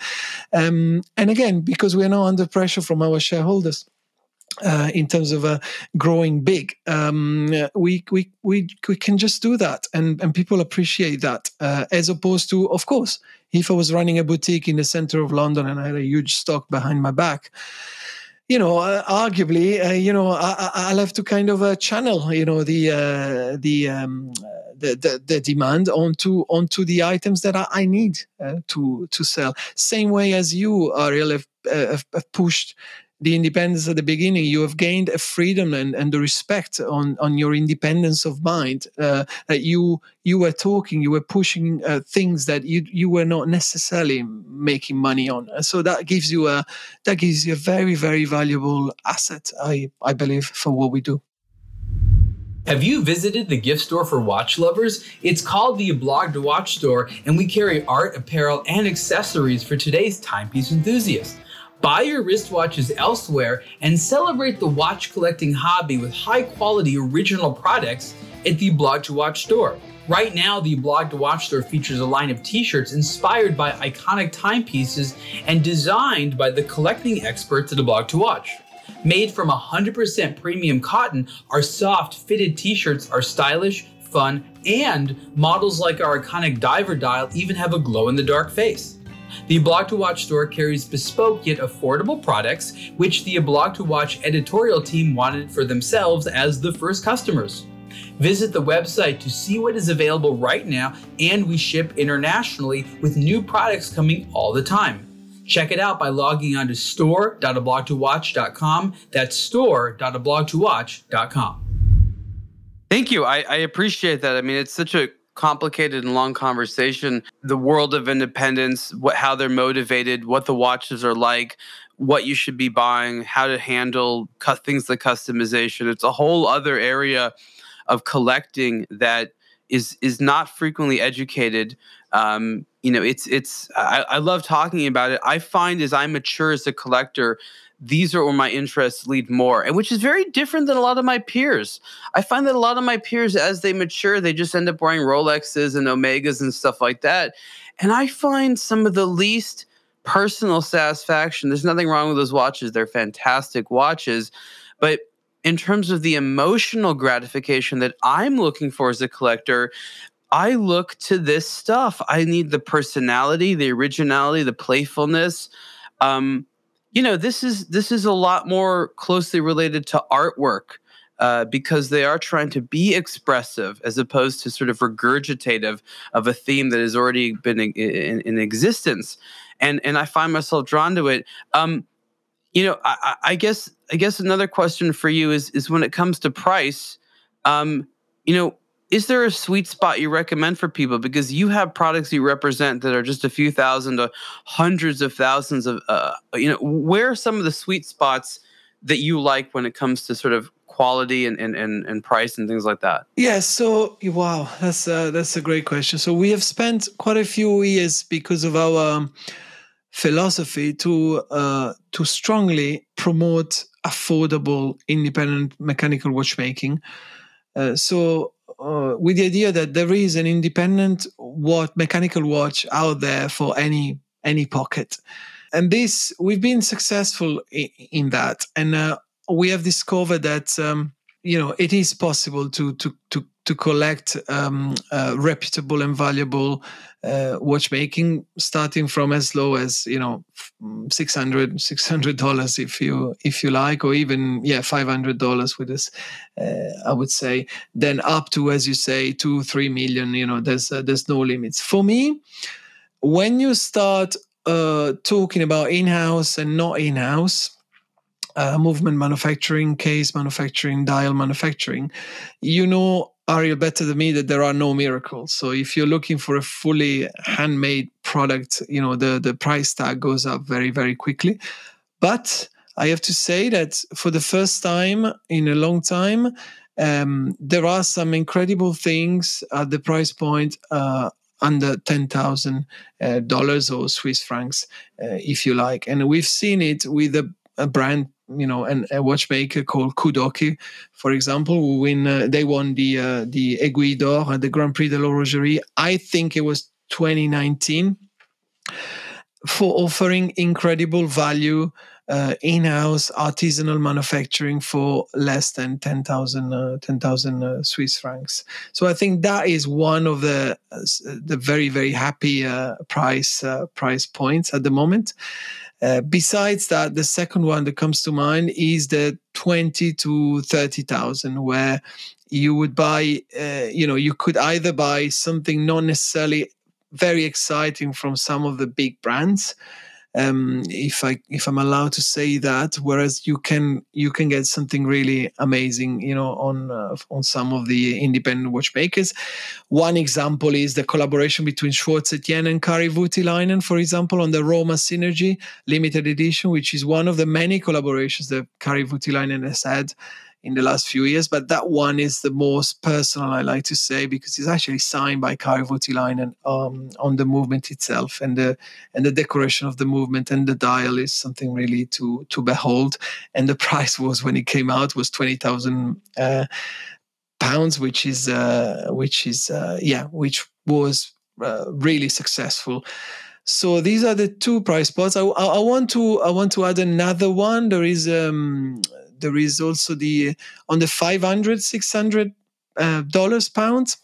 Um, and again, because we're now under pressure from our shareholders. Uh, in terms of uh, growing big, um, we, we we we can just do that, and and people appreciate that, uh, as opposed to, of course, if I was running a boutique in the center of London and I had a huge stock behind my back, you know, uh, arguably, uh, you know, I, will have to kind of uh, channel, you know, the the, um, the, the the demand onto onto the items that I, I need to to sell. Same way as you, Ariel, have, have pushed the independence at the beginning, you have gained a freedom and, and the respect on, on your independence of mind. Uh, that you you were talking, you were pushing uh, things that you you were not necessarily making money on. So that gives you a that gives you a very very valuable asset, I I believe, for what we do. Have you visited the gift store for watch lovers? It's called the Blog to Watch store, and we carry art, apparel, and accessories for today's timepiece enthusiasts. Buy your wristwatches elsewhere and celebrate the watch collecting hobby with high quality original products at the Blog to Watch store. Right now, the Blog to Watch store features a line of t shirts inspired by iconic timepieces and designed by the collecting experts at the Blog to Watch. Made from 100% premium cotton, our soft fitted t shirts are stylish, fun, and models like our iconic diver dial even have a glow in the dark face. The Blog to Watch store carries bespoke yet affordable products, which the Blog to Watch editorial team wanted for themselves as the first customers. Visit the website to see what is available right now, and we ship internationally with new products coming all the time. Check it out by logging on to store.ablogtowatch.com. That's store.ablogtowatch.com. Thank you. I, I appreciate that. I mean, it's such a complicated and long conversation. The world of independence what how they're motivated what the watches are like what you should be buying how to handle things like customization. It's a whole other area of collecting that is is not frequently educated. Um, you know it's it's I, I love talking about it. I find as i mature as a collector these are where my interests lead more, and which is very different than a lot of my peers. I find that a lot of my peers, as they mature, they just end up wearing Rolexes and Omegas and stuff like that. And I find some of the least personal satisfaction. There's nothing wrong with those watches, they're fantastic watches. But in terms of the emotional gratification that I'm looking for as a collector, I look to this stuff. I need the personality, the originality, the playfulness. Um, you know this is this is a lot more closely related to artwork uh, because they are trying to be expressive as opposed to sort of regurgitative of a theme that has already been in, in, in existence. And and i find myself drawn to it. Um, you know I, I, guess i guess another question for you is is when it comes to price um, you know is there a sweet spot you recommend for people? Because you have products you represent that are just a few thousand to hundreds of thousands of uh, you know where are some of the sweet spots that you like when it comes to sort of quality and, and, and, and price and things like that? Yeah so wow that's a, that's a great question. So we have spent quite a few years because of our um, philosophy to uh, to strongly promote affordable independent mechanical watchmaking. Uh, so uh, with the idea that there is an independent watch, mechanical watch out there for any any pocket, and this we've been successful in, in that, and uh, we have discovered that um, you know it is possible to to to to collect um, uh, reputable and valuable uh, watchmaking starting from as low as you know 600 600 dollars if you if you like or even yeah 500 dollars with this uh, i would say. Then up to as you say 2 3 million you know there's uh, there's no limits. For me when you start uh, talking about in-house and not in-house uh, movement manufacturing, case manufacturing, dial manufacturing, you know Ariel better than me that there are no miracles. So if you're looking for a fully handmade product, you know the the price tag goes up very very quickly. But I have to say that for the first time in a long time, um, there are some incredible things at the price point uh, under ten thousand uh, dollars or Swiss francs, uh, if you like, and we've seen it with a, a brand you know, an, a watchmaker called Kudoke, for example, win. Uh, they won the uh, the Aiguille d'Or at the Grand Prix de l'Horlogerie. I think it was 2019 for offering incredible value uh, in-house artisanal manufacturing for less than 10,000 uh, 10, uh, Swiss francs. So I think that is one of the uh, the very very happy uh, price uh, price points at the moment. Uh, besides that, the second one that comes to mind is the 20 to 30,000 where you would buy uh, you know you could either buy something not necessarily very exciting from some of the big brands um, if I if I'm allowed to say that. Whereas you can you can get something really amazing, you know, on uh, on some of the independent watchmakers. One example is the collaboration between Schwarz Etienne and Kari Voutilainen, for example, on the Roma Synergy limited edition, which is one of the many collaborations that Kari Voutilainen has had in the last few years, but that one is the most personal, I like to say, because it's actually signed by Kari Voutilainen um, on the movement itself, and the and the decoration of the movement and the dial is something really to to behold. And the [LAUGHS] price was when it came out was twenty thousand uh, pounds, which is uh, which is uh, yeah, which was uh, really successful. So these are the two price spots. I, I, I, want to I want to add another one. There is um, there is also the on the 500 600 uh, dollars pounds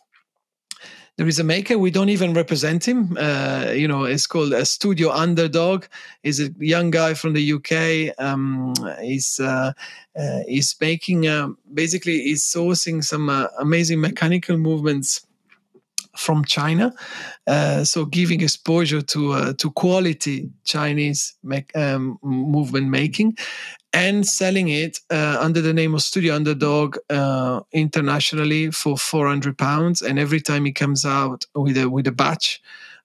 there is a maker we don't even represent him uh, you know it's called a studio underdog. He's a young guy from the uk um, he's uh, uh, he's making uh, basically he's sourcing some uh, amazing mechanical movements from China, uh, so giving exposure to uh, to quality Chinese me- um, movement making, and selling it uh, under the name of Studio Underdog uh, internationally for 400 pounds. And every time it comes out with a with a batch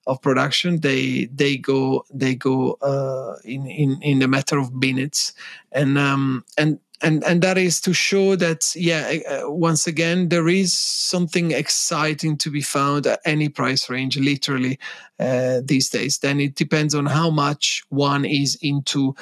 of production, they they go they go uh, in in in a matter of minutes, and um, and and and that is to show that yeah uh, once again there is something exciting to be found at any price range literally uh, these days. Then it depends on how much one is into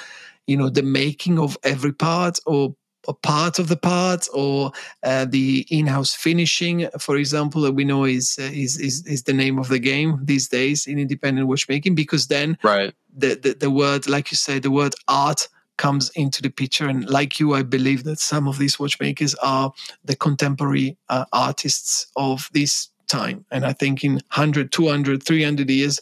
you know the making of every part or a part of the part or uh, the in-house finishing for example that we know is, uh, is, is is the name of the game these days in independent watchmaking because then right. the, the the word like you say the word art comes into the picture and like you i believe that some of these watchmakers are the contemporary uh, artists of this time and i think in 100 200 300 years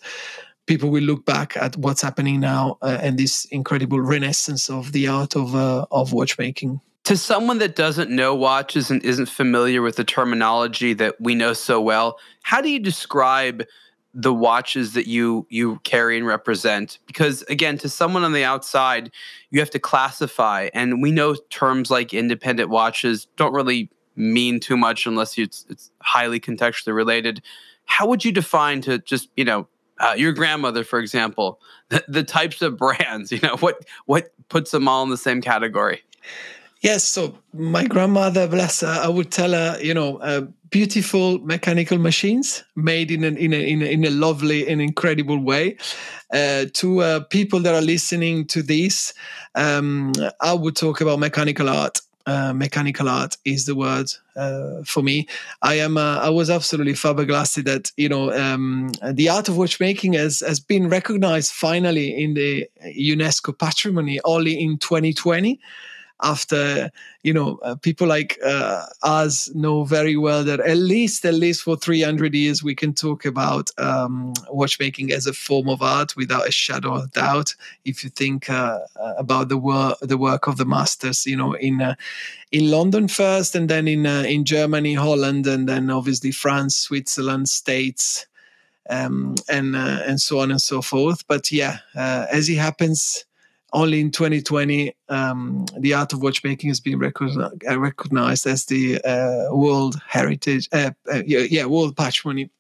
people will look back at what's happening now uh, and this incredible renaissance of the art of uh, of watchmaking. To someone that doesn't know watches and isn't familiar with the terminology that we know so well, how do you describe the watches that you you carry and represent? Because again, to someone on the outside, you have to classify, and we know terms like independent watches don't really mean too much unless it's, it's highly contextually related. How would you define to just you know uh, your grandmother, for example, the, the types of [LAUGHS] brands, you know, what what puts them all in the same category? Yes. So my grandmother, bless her, I would tell her, you know, uh, beautiful mechanical machines made in, an, in, a, in, a, in a lovely and incredible way. Uh, to uh, people that are listening to this, um, I would talk about mechanical art uh, mechanical art is the word uh, for me. I am. Uh, I was absolutely flabbergasted that you know um, the art of watchmaking has has been recognized finally in the UNESCO patrimony only in 2020 after you know uh, people like uh, us know very well that at least at least for 300 years we can talk about um, watchmaking as a form of art without a shadow of doubt. If you think uh, uh about the work the work of the masters you know in uh, in London first and then in uh, in Germany Holland and then obviously France Switzerland states um, and and so on and so forth. But yeah as it happens only in 2020, um, the art of watchmaking has been recognized as the uh, World Heritage, uh, uh, yeah, World Patrimony.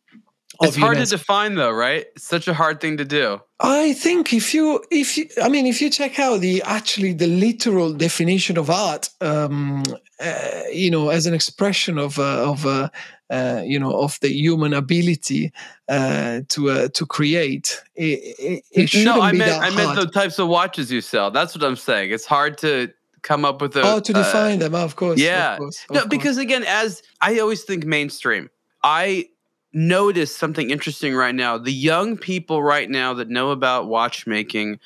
It's hard UNESCO. to define, though, right? It's such a hard thing to do. I think if you, if you, I mean, if you check out the actually the literal definition of art, um, uh, you know, as an expression of uh, of uh, uh, you know of the human ability uh, to uh, to create. It, it, it no, I meant I meant the types of watches you sell. That's what I'm saying. It's hard to come up with a oh to define uh, them of course yeah of course, of no course. because again as i always think mainstream i notice something interesting right now. The young people right now that know about watchmaking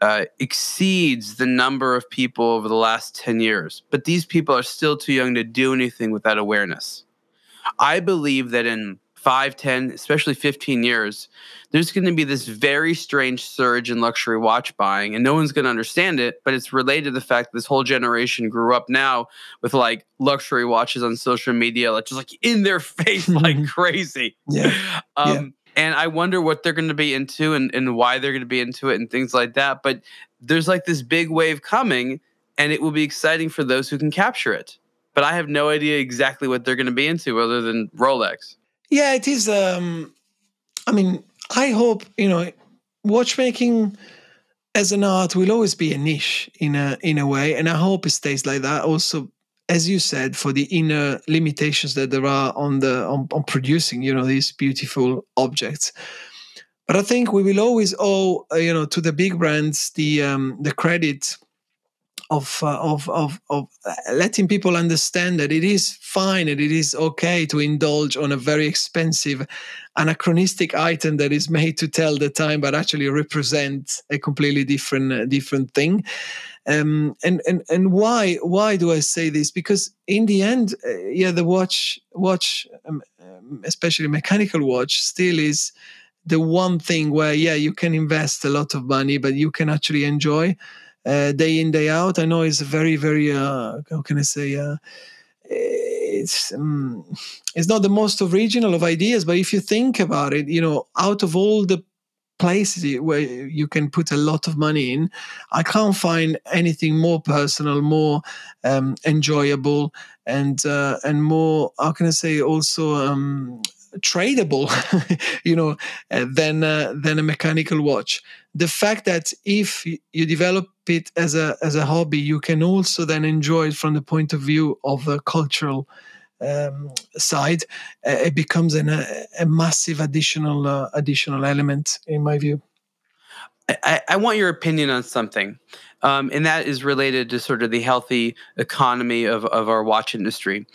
uh, exceeds the number of people over the last 10 years but these people are still too young to do anything with that awareness. I believe that in 5 10 especially 15 years there's going to be this very strange surge in luxury watch buying and no one's going to understand it but it's related to the fact that this whole generation grew up now with like luxury watches on social media like just like in their [LAUGHS] face like crazy yeah. [LAUGHS] Um, yeah. and i wonder what they're going to be into and, and why they're going to be into it and things like that but there's like this big wave coming and it will be exciting for those who can capture it but i have no idea exactly what they're going to be into other than rolex yeah, it is. Um, I mean, I hope you know, watchmaking as an art will always be a niche in a in a way, and I hope it stays like that. Also, as you said, for the inner limitations that there are on the on, on producing, you know, these beautiful objects. But I think we will always owe, uh, you know, to the big brands the um, the credit of, uh, of, of, of uh, letting people understand that it is fine and it is okay to indulge on a very expensive anachronistic item that is made to tell the time but actually represents a completely different uh, different thing um, and and and why why do I say this? Because in the end, uh, yeah, the watch watch, um, um, especially mechanical watch, still is the one thing where yeah you can invest a lot of money, but you can actually enjoy uh, day in day out. I know it's very very uh, how can I say uh, it's um, it's not the most original of ideas, but if you think about it, you know, out of all the places where you can put a lot of money in, I can't find anything more personal, more um, enjoyable, and uh, and more how can I say also um, tradable, [LAUGHS] you know, uh, than uh, than a mechanical watch. The fact that if you develop it as a as a hobby, you can also then enjoy it from the point of view of the cultural um, side. Uh, it becomes an, a, a massive additional uh, additional element, in my view. I, I want your opinion on something. Um, and that is related to sort of the healthy economy of, of our watch industry.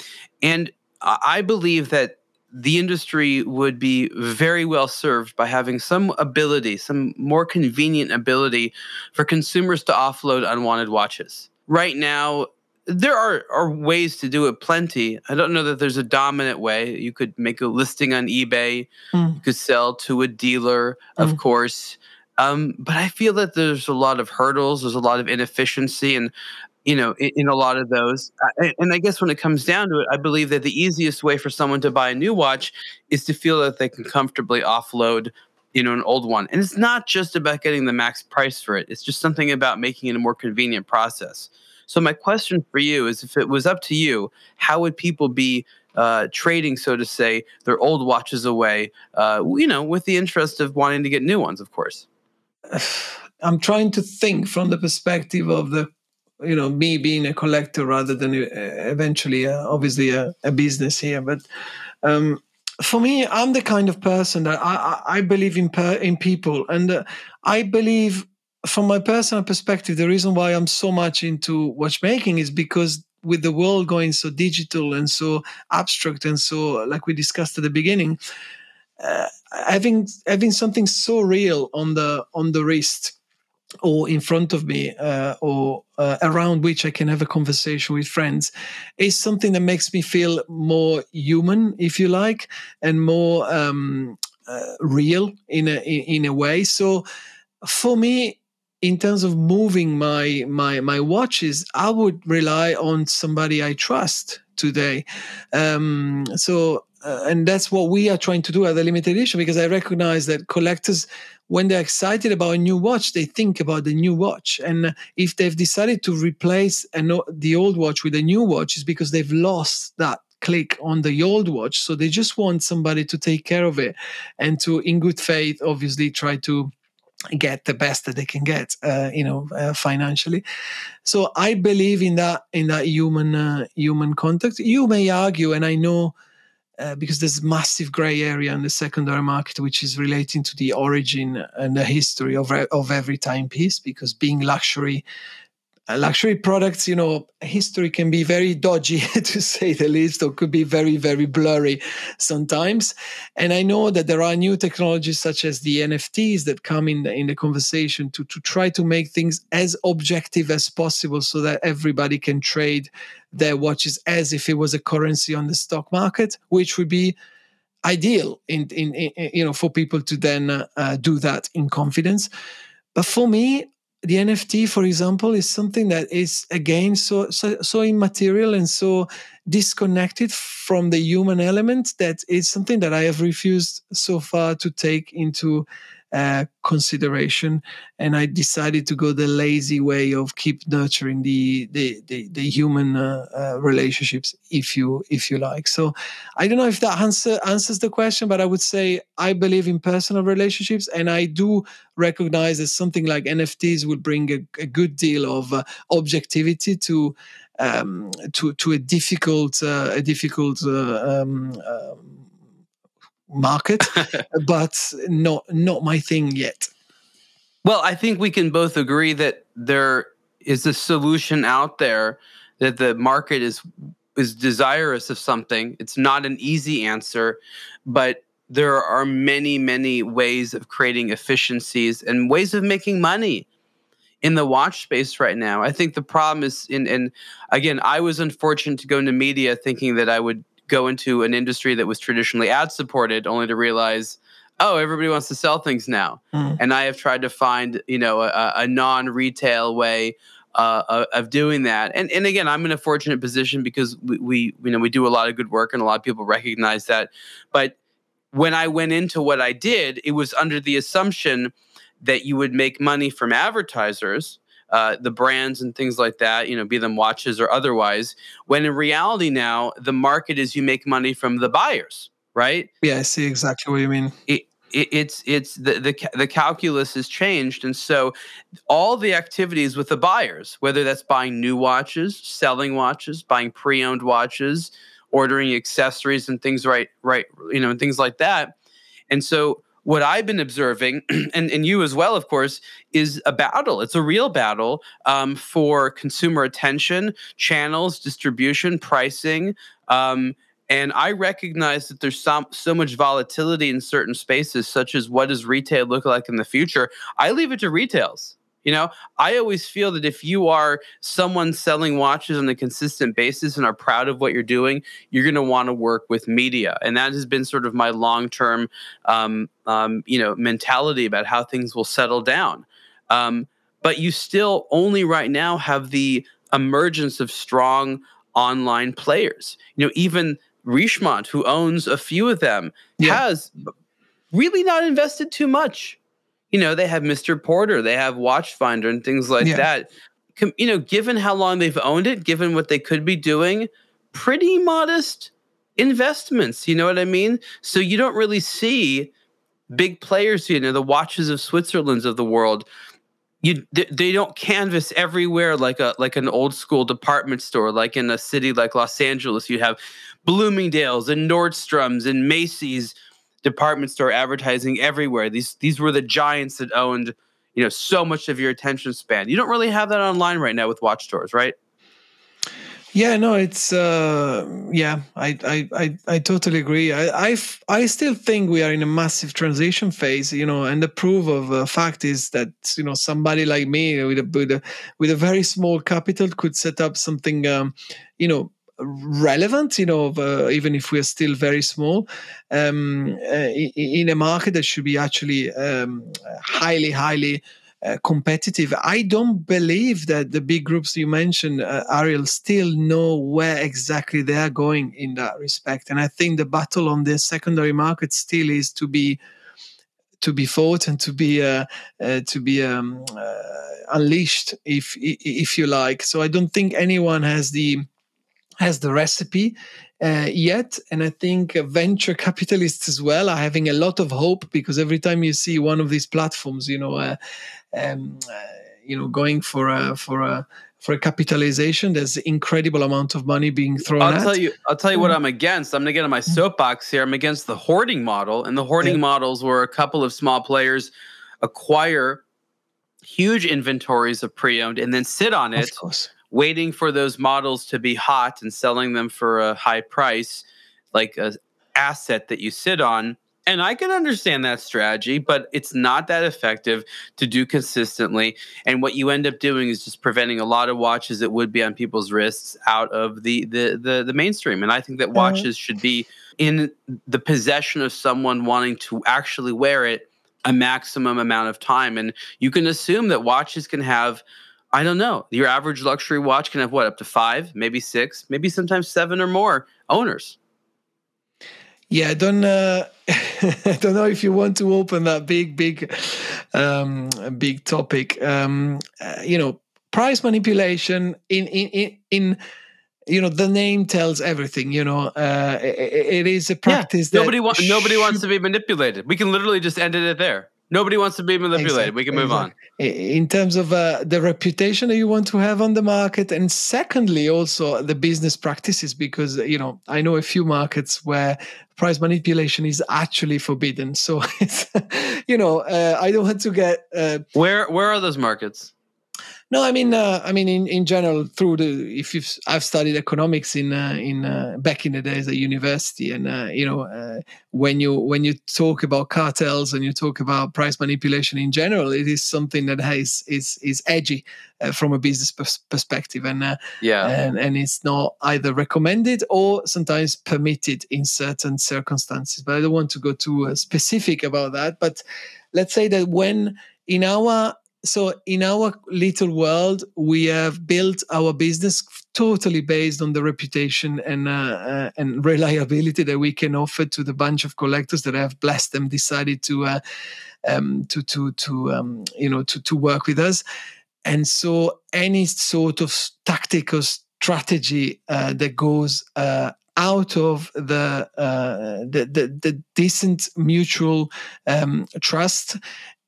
And I believe that the industry would be very well served by having some ability, some more convenient ability for consumers to offload unwanted watches. Right now, there are, are ways to do it plenty. I don't know that there's a dominant way. You could make a listing on eBay, mm. you could sell to a dealer, of mm. course. Um, but I feel that there's a lot of hurdles, there's a lot of inefficiency, and you know, in, in, a lot of those. And I guess when it comes down to it, I believe that the easiest way for someone to buy a new watch is to feel that they can comfortably offload, you know, an old one. And it's not just about getting the max price for it. It's just something about making it a more convenient process. So my question for you is if it was up to you, how would people be uh, trading, so to say, their old watches away, uh, you know, with the interest of wanting to get new ones, of course? [SIGHS] I'm trying to think from the perspective of the you know me being a collector rather than uh, eventually uh, obviously a, a, business here. But um, for me i'm the kind of person that i, I believe in per, in people. And uh, i believe from my personal perspective the reason why i'm so much into watchmaking is because with the world going so digital and so abstract and so like we discussed at the beginning uh, having having something so real on the on the wrist or in front of me uh, or uh, around which I can have a conversation with friends is something that makes me feel more human, if you like, and more um, uh, real in a in a way. So for me, in terms of moving my my my watches, I would rely on somebody I trust today. Um, so uh, and that's what we are trying to do at the limited edition because I recognize that collectors when they're excited about a new watch, they think about the new watch. And if they've decided to replace an, the old watch with a new watch, is because they've lost that click on the old watch. So they just want somebody to take care of it and to, in good faith, obviously try to get the best that they can get uh, you know uh, financially so i believe in that in that human uh, human contact you may argue and i know uh, because there's massive gray area in the secondary market which is relating to the origin and the history of, of every timepiece because being luxury luxury products, you know, history can be very dodgy [LAUGHS] to say the least, or could be very, very blurry sometimes. And I know that there are new technologies such as the NFTs that come in the, in the conversation to, to try to make things as objective as possible so that everybody can trade their watches as if it was a currency on the stock market, which would be ideal in, in, in you know for people to then uh, do that in confidence. But for me, the NFT, for example, is something that is again so, so so immaterial and so disconnected from the human element that it's something that I have refused so far to take into uh, consideration, and I decided to go the lazy way of keep nurturing the the the, the human uh, uh, relationships, if you if you like. So, I don't know if that answer answers the question, but I would say I believe in personal relationships, and I do recognize that something like NFTs will bring a, a good deal of uh, objectivity to. Um, to to a difficult uh, a difficult uh, um, um, market, [LAUGHS] but not not my thing yet. Well, I think we can both agree that there is a solution out there that the market is is desirous of something. It's not an easy answer, but there are many many ways of creating efficiencies and ways of making money in the watch space right now. I think the problem is in and again, I was unfortunate to go into media thinking that I would go into an industry that was traditionally ad supported only to realize oh everybody wants to sell things now. Mm. and i have tried to find you know a, a non-retail way uh, of doing that. And and again i'm in a fortunate position because we, we you know we do a lot of good work and a lot of people recognize that. But when i went into what i did it was under the assumption that you would make money from advertisers uh, the brands and things like that, you know, be them watches or otherwise. When in reality now, the market is you make money from the buyers, right? Yeah, I see exactly what you mean. It, it, it's it's the, the the calculus has changed, and so all the activities with the buyers, whether that's buying new watches, selling watches, buying pre-owned watches, ordering accessories and things right right you know and things like that, and so what I've been observing, [CLEARS THROAT] and, and you as well, of course, is a battle. It's a real battle um, for consumer attention, channels, distribution, pricing. Um, and I recognize that there's some, so much volatility in certain spaces, such as what does retail look like in the future? I leave it to retails. You know, I always feel that if you are someone selling watches on a consistent basis and are proud of what you're doing, you're going to want to work with media, and that has been sort of my long-term, um, um, you know, mentality about how things will settle down. Um, but you still only right now have the emergence of strong online players. You know, even Richemont, who owns a few of them, yeah. has really not invested too much you know, they have Mr. Porter, they have Watchfinder and things like yeah. that. Com- you know, given how long they've owned it, given what they could be doing, pretty modest investments. You know what I mean? So you don't really see big players, you know, the watches of Switzerland's of the world. You, they don't canvas everywhere like a like an old school department store like in a city like Los Angeles you have Bloomingdale's and Nordstrom's and Macy's department store advertising everywhere. These these were the giants that owned, you know, so much of your attention span. You don't really have that online right now with watch stores, right? Yeah, no, it's uh, yeah, I, I, I, I totally agree. I, I, I still think we are in a massive transition phase, you know, and the proof of uh, fact is that you know somebody like me with a with a with a very small capital could set up something, um, you know, relevant, you know, uh, even if we're still very small, um, uh, in a market that should be actually um, highly, highly uh, competitive. I don't believe that the big groups you mentioned, uh, Ariel, still know where exactly they are going in that respect. And I think the battle on the secondary market still is to be to be fought and to be uh, uh, to be um, uh, unleashed, if if you like. So I don't think anyone has the has the recipe uh, yet. And I think venture capitalists as well are having a lot of hope because every time you see one of these platforms, you know, uh, um, uh, you know, going for a for a for a capitalization, there's incredible amount of money being thrown. I'll at. tell you. I'll tell you what mm. I'm against. I'm going to get on my mm. soapbox here. I'm against the hoarding model, and the hoarding yeah. models where a couple of small players acquire huge inventories of pre-owned and then sit on it waiting for those models to be hot and selling them for a high price like a asset that you sit on and I can understand that strategy, but it's not that effective to do consistently. And what you end up doing is just preventing a lot of watches that would be on people's wrists out of the the the, the mainstream. And I think that watches should be in the possession of someone wanting to actually wear it a maximum amount of time. And you can assume that watches can have I don't know. Your average luxury watch can have what, up to five, maybe six, maybe sometimes seven or more owners. Yeah, I don't. Uh, [LAUGHS] I don't know if you want to open that big, big, um, big topic. Um, uh, you know, price manipulation in in in. in you know the name tells everything you know uh, it, it is a practice yeah, nobody wants nobody wants to be manipulated we can literally just end it there Nobody wants to be manipulated. Exactly, we can move exactly. on. In terms of uh, the reputation that you want to have on the market, and secondly, also the business practices, because you know I know a few markets where price manipulation is actually forbidden. So [LAUGHS] it's you know uh, I don't want to get uh, where where are those markets? No, I mean, uh, I mean, in, in general, through the if you've I've studied economics in uh, in uh, back in the days at university, and uh, you know, uh, when you when you talk about cartels and you talk about price manipulation in general, it is something that has is is edgy uh, from a business pers- perspective, and yeah, and and it's not either recommended or sometimes permitted in certain circumstances. But I don't want to go too specific about that. But let's say that when in our so in our little world we have built our business totally based on the reputation and uh, uh, and reliability that we can offer to the bunch of collectors that have blessed them decided to uh, um, to to to um, you know to to work with us. And so any sort of tactical strategy uh, that goes uh, out of the, uh, the, the, the decent mutual um, trust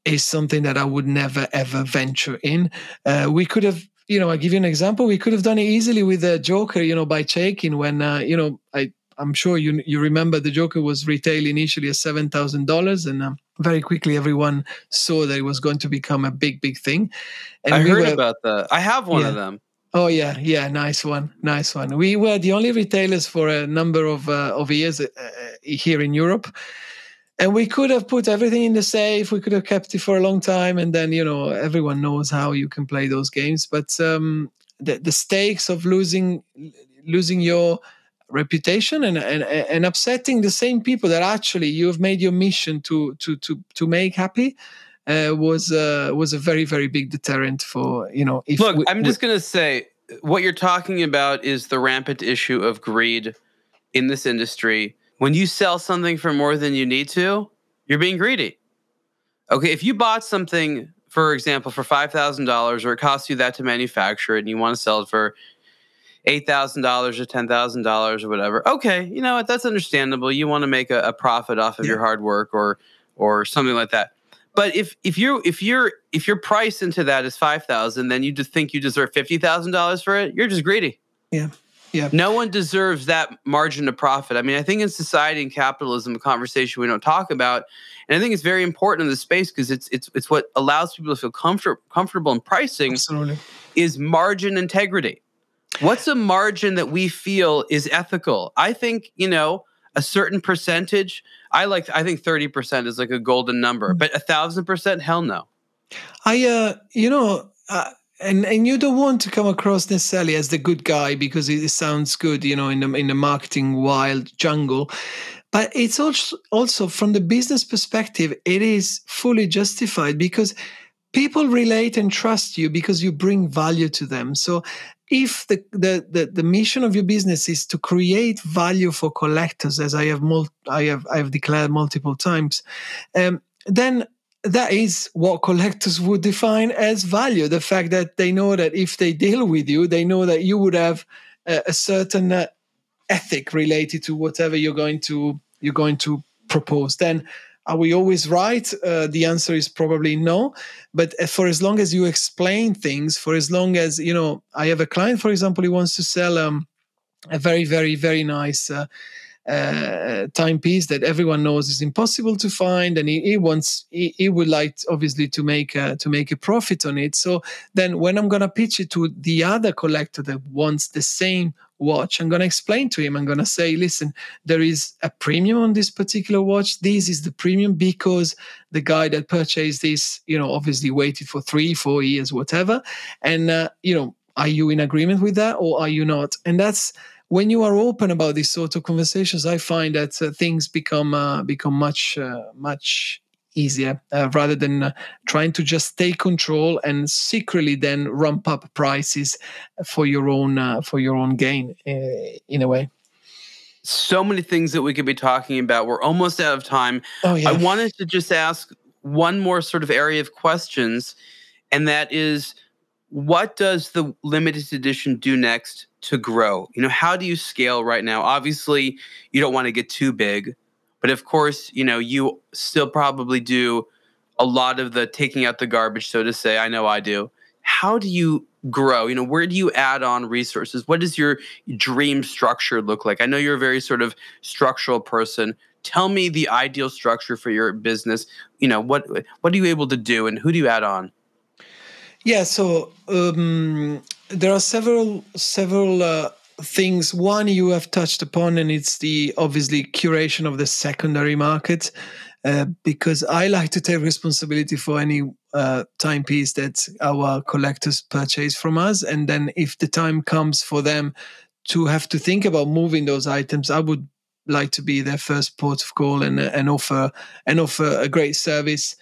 is something that I would never ever venture in. Uh, we could have, you know, I give you an example. We could have done it easily with the Joker, you know, by Chaykin when, uh, you know, I I'm sure you you remember the Joker was retail initially at seven thousand dollars, and um, very quickly everyone saw that it was going to become a big big thing. And I we heard were, about that. I have one yeah. of them. Oh yeah, yeah, nice one, nice one. We were the only retailers for a number of uh, of years uh, here in Europe and we could have put everything in the safe we could have kept it for a long time and then you know everyone knows how you can play those games. But um, the, the stakes of losing losing your reputation and, and and upsetting the same people that actually you have made your mission to to to to make happy uh, was uh, was a very very big deterrent for you know look we, i'm just going to say what you're talking about is the rampant issue of greed in this industry when you sell something for more than you need to, you're being greedy. Okay, if you bought something, for example, for five thousand dollars, or it costs you that to manufacture it, and you want to sell it for eight thousand dollars or ten thousand dollars or whatever, okay, you know what? That's understandable. You want to make a, a profit off of yeah. your hard work or or something like that. But if if you if you're if your price into that is five thousand, then you just think you deserve fifty thousand dollars for it. You're just greedy. Yeah. Yeah. No one deserves that margin of profit. I mean, I think in society and capitalism, a conversation we don't talk about, and I think it's very important in this space because it's it's it's what allows people to feel comfort, comfortable in pricing. Absolutely. Is margin integrity. What's a margin that we feel is ethical? I think you know a certain percentage. I like. I think thirty percent is like a golden number, mm. but a thousand percent, hell no. I uh, you know. Uh, and and you don't want to come across necessarily as the good guy because it sounds good, you know, in the in the marketing wild jungle. But it's also also from the business perspective, it is fully justified because people relate and trust you because you bring value to them. So if the, the, the, the, mission of your business is to create value for collectors, as I have mul- I have I have declared multiple times, um, then that is what collectors would define as value. The fact that they know that if they deal with you they know that you would have a, a certain uh, ethic related to whatever you're going to you're going to propose. Then are we always right? Uh, the answer is probably no. But uh, for as long as you explain things for as long as you know i have a client for example he wants to sell um, a very very very nice uh, uh, timepiece that everyone knows is impossible to find, and he, he wants he, he, would like obviously to make a, to make a profit on it. So then, when I'm gonna pitch it to the other collector that wants the same watch, I'm gonna explain to him. I'm gonna say, listen, there is a premium on this particular watch. This is the premium because the guy that purchased this, you know, obviously waited for three, four years, whatever, and uh, you know, are you in agreement with that or are you not? And that's when you are open about these sort of conversations, I find that uh, things become uh, become much uh, much easier uh, rather than uh, trying to just take control and secretly then ramp up prices for your own uh, for your own gain in a way. So many things that we could be talking about. We're almost out of time. Oh, yeah. i wanted to just ask one more sort of area of questions and that is what does the limited edition do next to grow? You know, how do you scale right now? Obviously, you don't want to get too big, but of course, you know, you still probably do a lot of the taking out the garbage, so to say. I know I do. How do you grow? You know, where do you add on resources? What does your dream structure look like? I know you're a very sort of structural person. Tell me the ideal structure for your business. You know, what what are you able to do and who do you add on? Yeah, so um, there are several several uh, things. One you have touched upon, and it's the obviously curation of the secondary market, uh, because I like to take responsibility for any uh, timepiece that our collectors purchase from us, and then if the time comes for them to have to think about moving those items, I would like to be their first port of call and and offer and offer a great service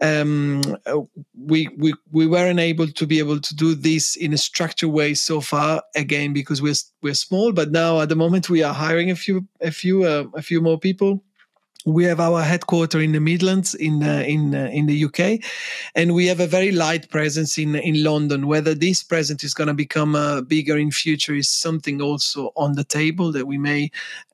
um, we, we we weren't able to be able to do this in a structured way so far again because we're we're small but now at the moment we are hiring a few a few uh, a few more people we have our headquarters in the Midlands in uh, in uh, in the UK, and we have a very light presence in in London. Whether this presence is going to become uh, bigger in future is something also on the table that we may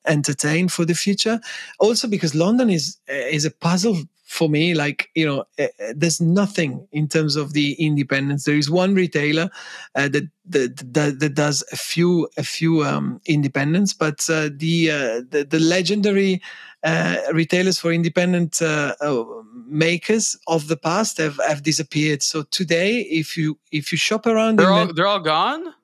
entertain for the future. Also, because London is uh, is a puzzle for me like you know uh, there's nothing in terms of the independence. There is one retailer uh, that, that, that that does a few a few um, independents but uh, the, uh, the, the legendary uh, retailers for independent uh, makers of the past have, have disappeared. So today if you if you shop around they're all they're all gone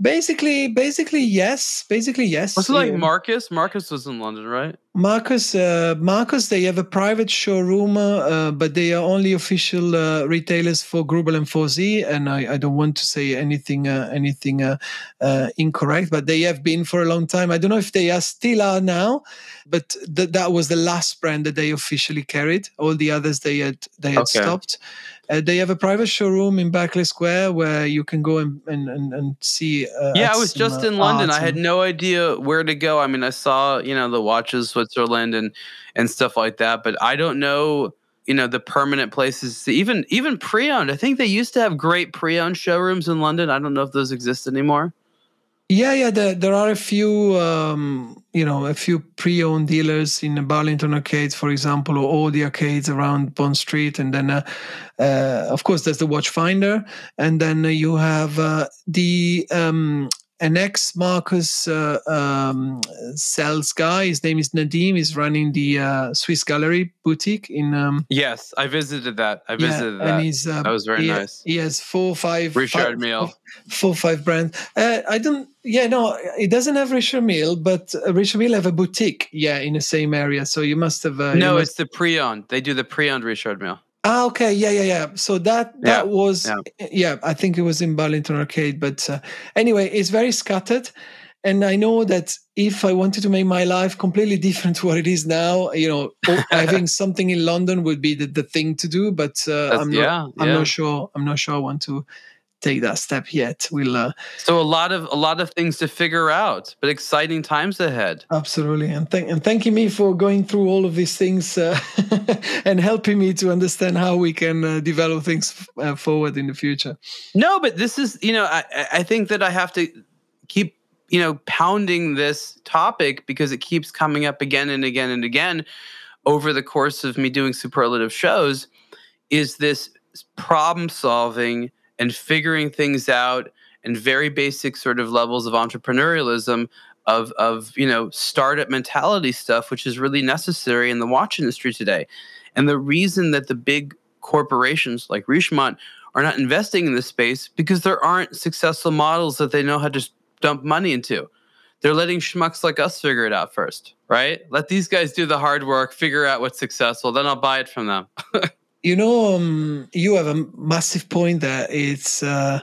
Basically, basically yes. Basically yes. Was it like Marcus? Marcus was in London, right? Marcus, uh, Marcus, they have a private showroom, uh, but they are only official uh, retailers for Greubel and Forsey. And I, I, don't want to say anything, uh, anything uh, uh, incorrect, but they have been for a long time. I don't know if they are still are now, but th- that was the last brand that they officially carried. All the others they had they had okay. stopped. Uh, they have a private showroom in Berkeley Square where you can go and and, and, and see. Uh, yeah, I was just uh, in London. I had no idea where to go. I mean, I saw you know the watches Switzerland and and stuff like that, but I don't know you know the permanent places. Even even pre-owned. I think they used to have great pre-owned showrooms in London. I don't know if those exist anymore. Yeah, yeah. There, there are a few, um, you know, a few pre-owned dealers in the Burlington arcades, for example, or all the arcades around Bond Street, and then, uh, uh, of course, there's the Watchfinder, and then you have uh, the um, an ex Marcus uh, um, sales guy. His name is Nadim. He's running the uh, Swiss Gallery boutique in. Um, yes, I visited that. I visited yeah, that. And he's, uh, that was very he, nice. He has four, five, Richard Mille. Four, five brands. Uh, I don't. Yeah, no, it doesn't have Richard Mille, but uh, Richard Mille have a boutique. Yeah, in the same area. So you must have. Uh, no, must... it's the pre-owned. They do the pre-owned Richard Mille. Ah, okay, yeah, yeah, yeah. So that that yeah, was yeah. yeah. I think it was in Burlington Arcade, but uh, anyway, it's very scattered, and I know that if I wanted to make my life completely different to what it is now, you know, having [LAUGHS] something in London would be the, the thing to do. But uh, I'm not, yeah, I'm not sure. I'm not sure I want to take that step yet. We'll uh, so a lot of a lot of things to figure out, but exciting times ahead. Absolutely, and thank and thanking me for going through all of these things uh, [LAUGHS] and helping me to understand how we can uh, develop things uh, forward in the future. No, but this is you know I I think that I have to keep you know pounding this topic because it keeps coming up again and again and again over the course of me doing superlative shows. Is this problem solving? And figuring things out and very basic sort of levels of entrepreneurialism of of you know startup mentality stuff, which is really necessary in the watch industry today. And the reason that the big corporations like Richemont are not investing in this space because there aren't successful models that they know how to dump money into. They're letting schmucks like us figure it out first, right? Let these guys do the hard work, figure out what's successful, then I'll buy it from them. [LAUGHS] you know, um, you have a massive point there. It's uh,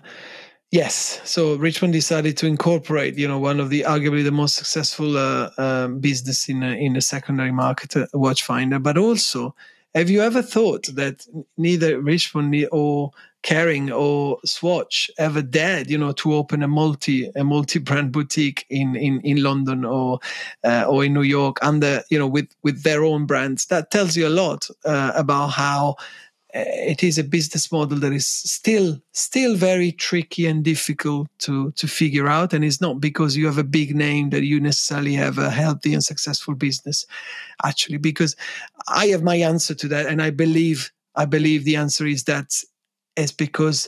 yes. So Richemont decided to incorporate, you know, one of the arguably the most successful uh, uh, business in a, in a secondary market, uh, Watchfinder, but also. Have you ever thought that neither Richemont or Kering or Swatch ever dared, you know, to open a multi a multi brand boutique in in in London or uh, or in New York under you know with with their own brands. That tells you a lot uh, about how uh, it is a business model that is still still very tricky and difficult to to figure out and it's not because you have a big name that you necessarily have a healthy and successful business actually because i have my answer to that and i believe i believe the answer is that is because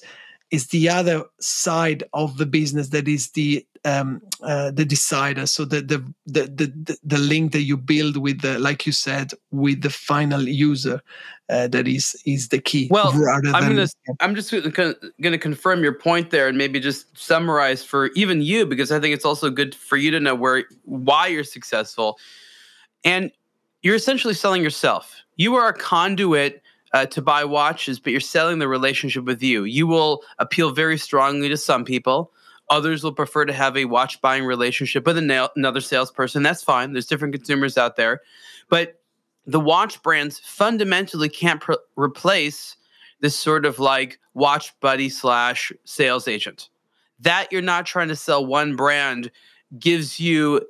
it's the other side of the business that is the um, uh, the decider. So the, the the the the link that you build with the, like you said, with the final user, uh, that is is the key. Well, I'm than, gonna I'm just gonna confirm your point there, and maybe just summarize for even you because I think it's also good for you to know where why you're successful, and you're essentially selling yourself. You are a conduit uh, to buy watches, but you're selling the relationship with you. You will appeal very strongly to some people. Others will prefer to have a watch buying relationship with another salesperson. That's fine. There's different consumers out there. But the watch brands fundamentally can't pr- replace this sort of like watch buddy slash sales agent. That you're not trying to sell one brand gives you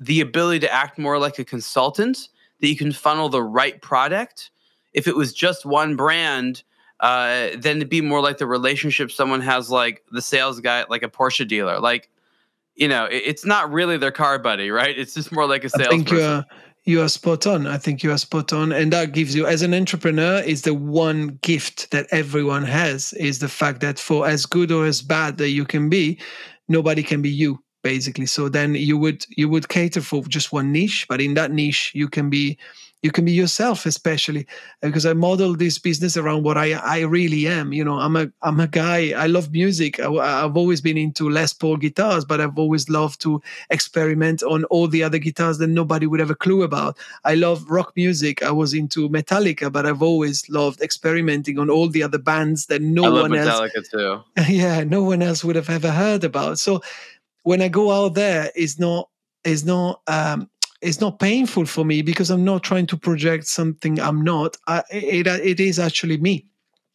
the ability to act more like a consultant, that you can funnel the right product if it was just one brand, uh, then it'd be more like the relationship someone has like the sales guy, like a Porsche dealer. Like, you know, it, it's not really their car buddy, right? It's just more like a sales. I think you are you are spot on. I think you are spot on, and that gives you, as an entrepreneur, is the one gift that everyone has is the fact that for as good or as bad that you can be, nobody can be you basically. So then you would you would cater for just one niche, but in that niche you can be you can be yourself especially because i model this business around what i i really am you know i'm a i'm a guy i love music I, have always been into les paul guitars but i've always loved to experiment on all the other guitars that nobody would have a clue about. I love rock music i was into metallica but i've always loved experimenting on all the other bands that no I one metallica else too. [LAUGHS] Yeah no one else would have ever heard about. So when i go out there it's not it's not um it's not painful for me because I'm not trying to project something I'm not. I, it, it is actually me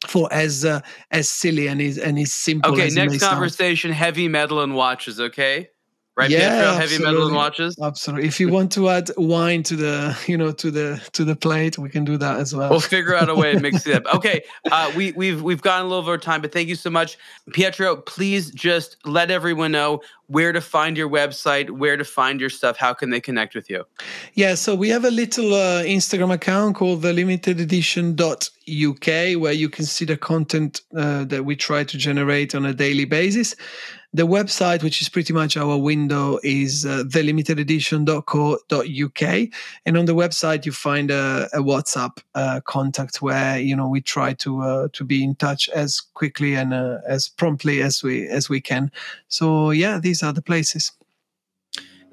for as uh, as silly and is and is simple. Okay, next conversation: sound. heavy metal and watches. Okay, right? Yeah, Pietro, heavy metal and watches. Absolutely. If you want to add wine to the [LAUGHS] you know to the to the plate, we can do that as well. We'll figure out a way to mix it up. Okay, uh, we we've we've gone a little over time, but thank you so much, Pietro. Please just let everyone know where to find your website, where to find your stuff. How can they connect with you? Yeah, so we have a little uh, Instagram account called the Limited Edition UK where you can see the content uh, that we try to generate on a daily basis. The website, which is pretty much our window, is uh, thelimitededition.co.uk, and on the website you find a, a WhatsApp uh, contact where you know we try to uh, to be in touch as quickly and uh, as promptly as we as we can. So yeah, these are the places.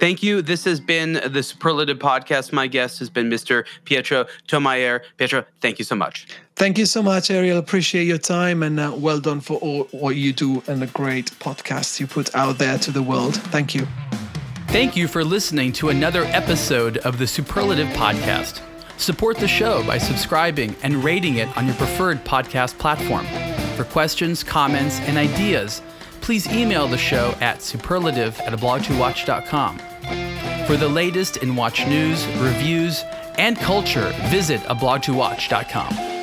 Thank you. This has been the Superlative Podcast. My guest has been Mr. Pietro Tomajer. Pietro, thank you so much. Thank you so much, Ariel. Appreciate your time and uh, well done for all what you do and the great podcast you put out there to the world. Thank you. Thank you for listening to another episode of the Superlative Podcast. Support the show by subscribing and rating it on your preferred podcast platform. For questions, comments, and ideas, please email the show at superlative at ablog2watch.com. For the latest in watch news, reviews, and culture, visit ablog2watch.com.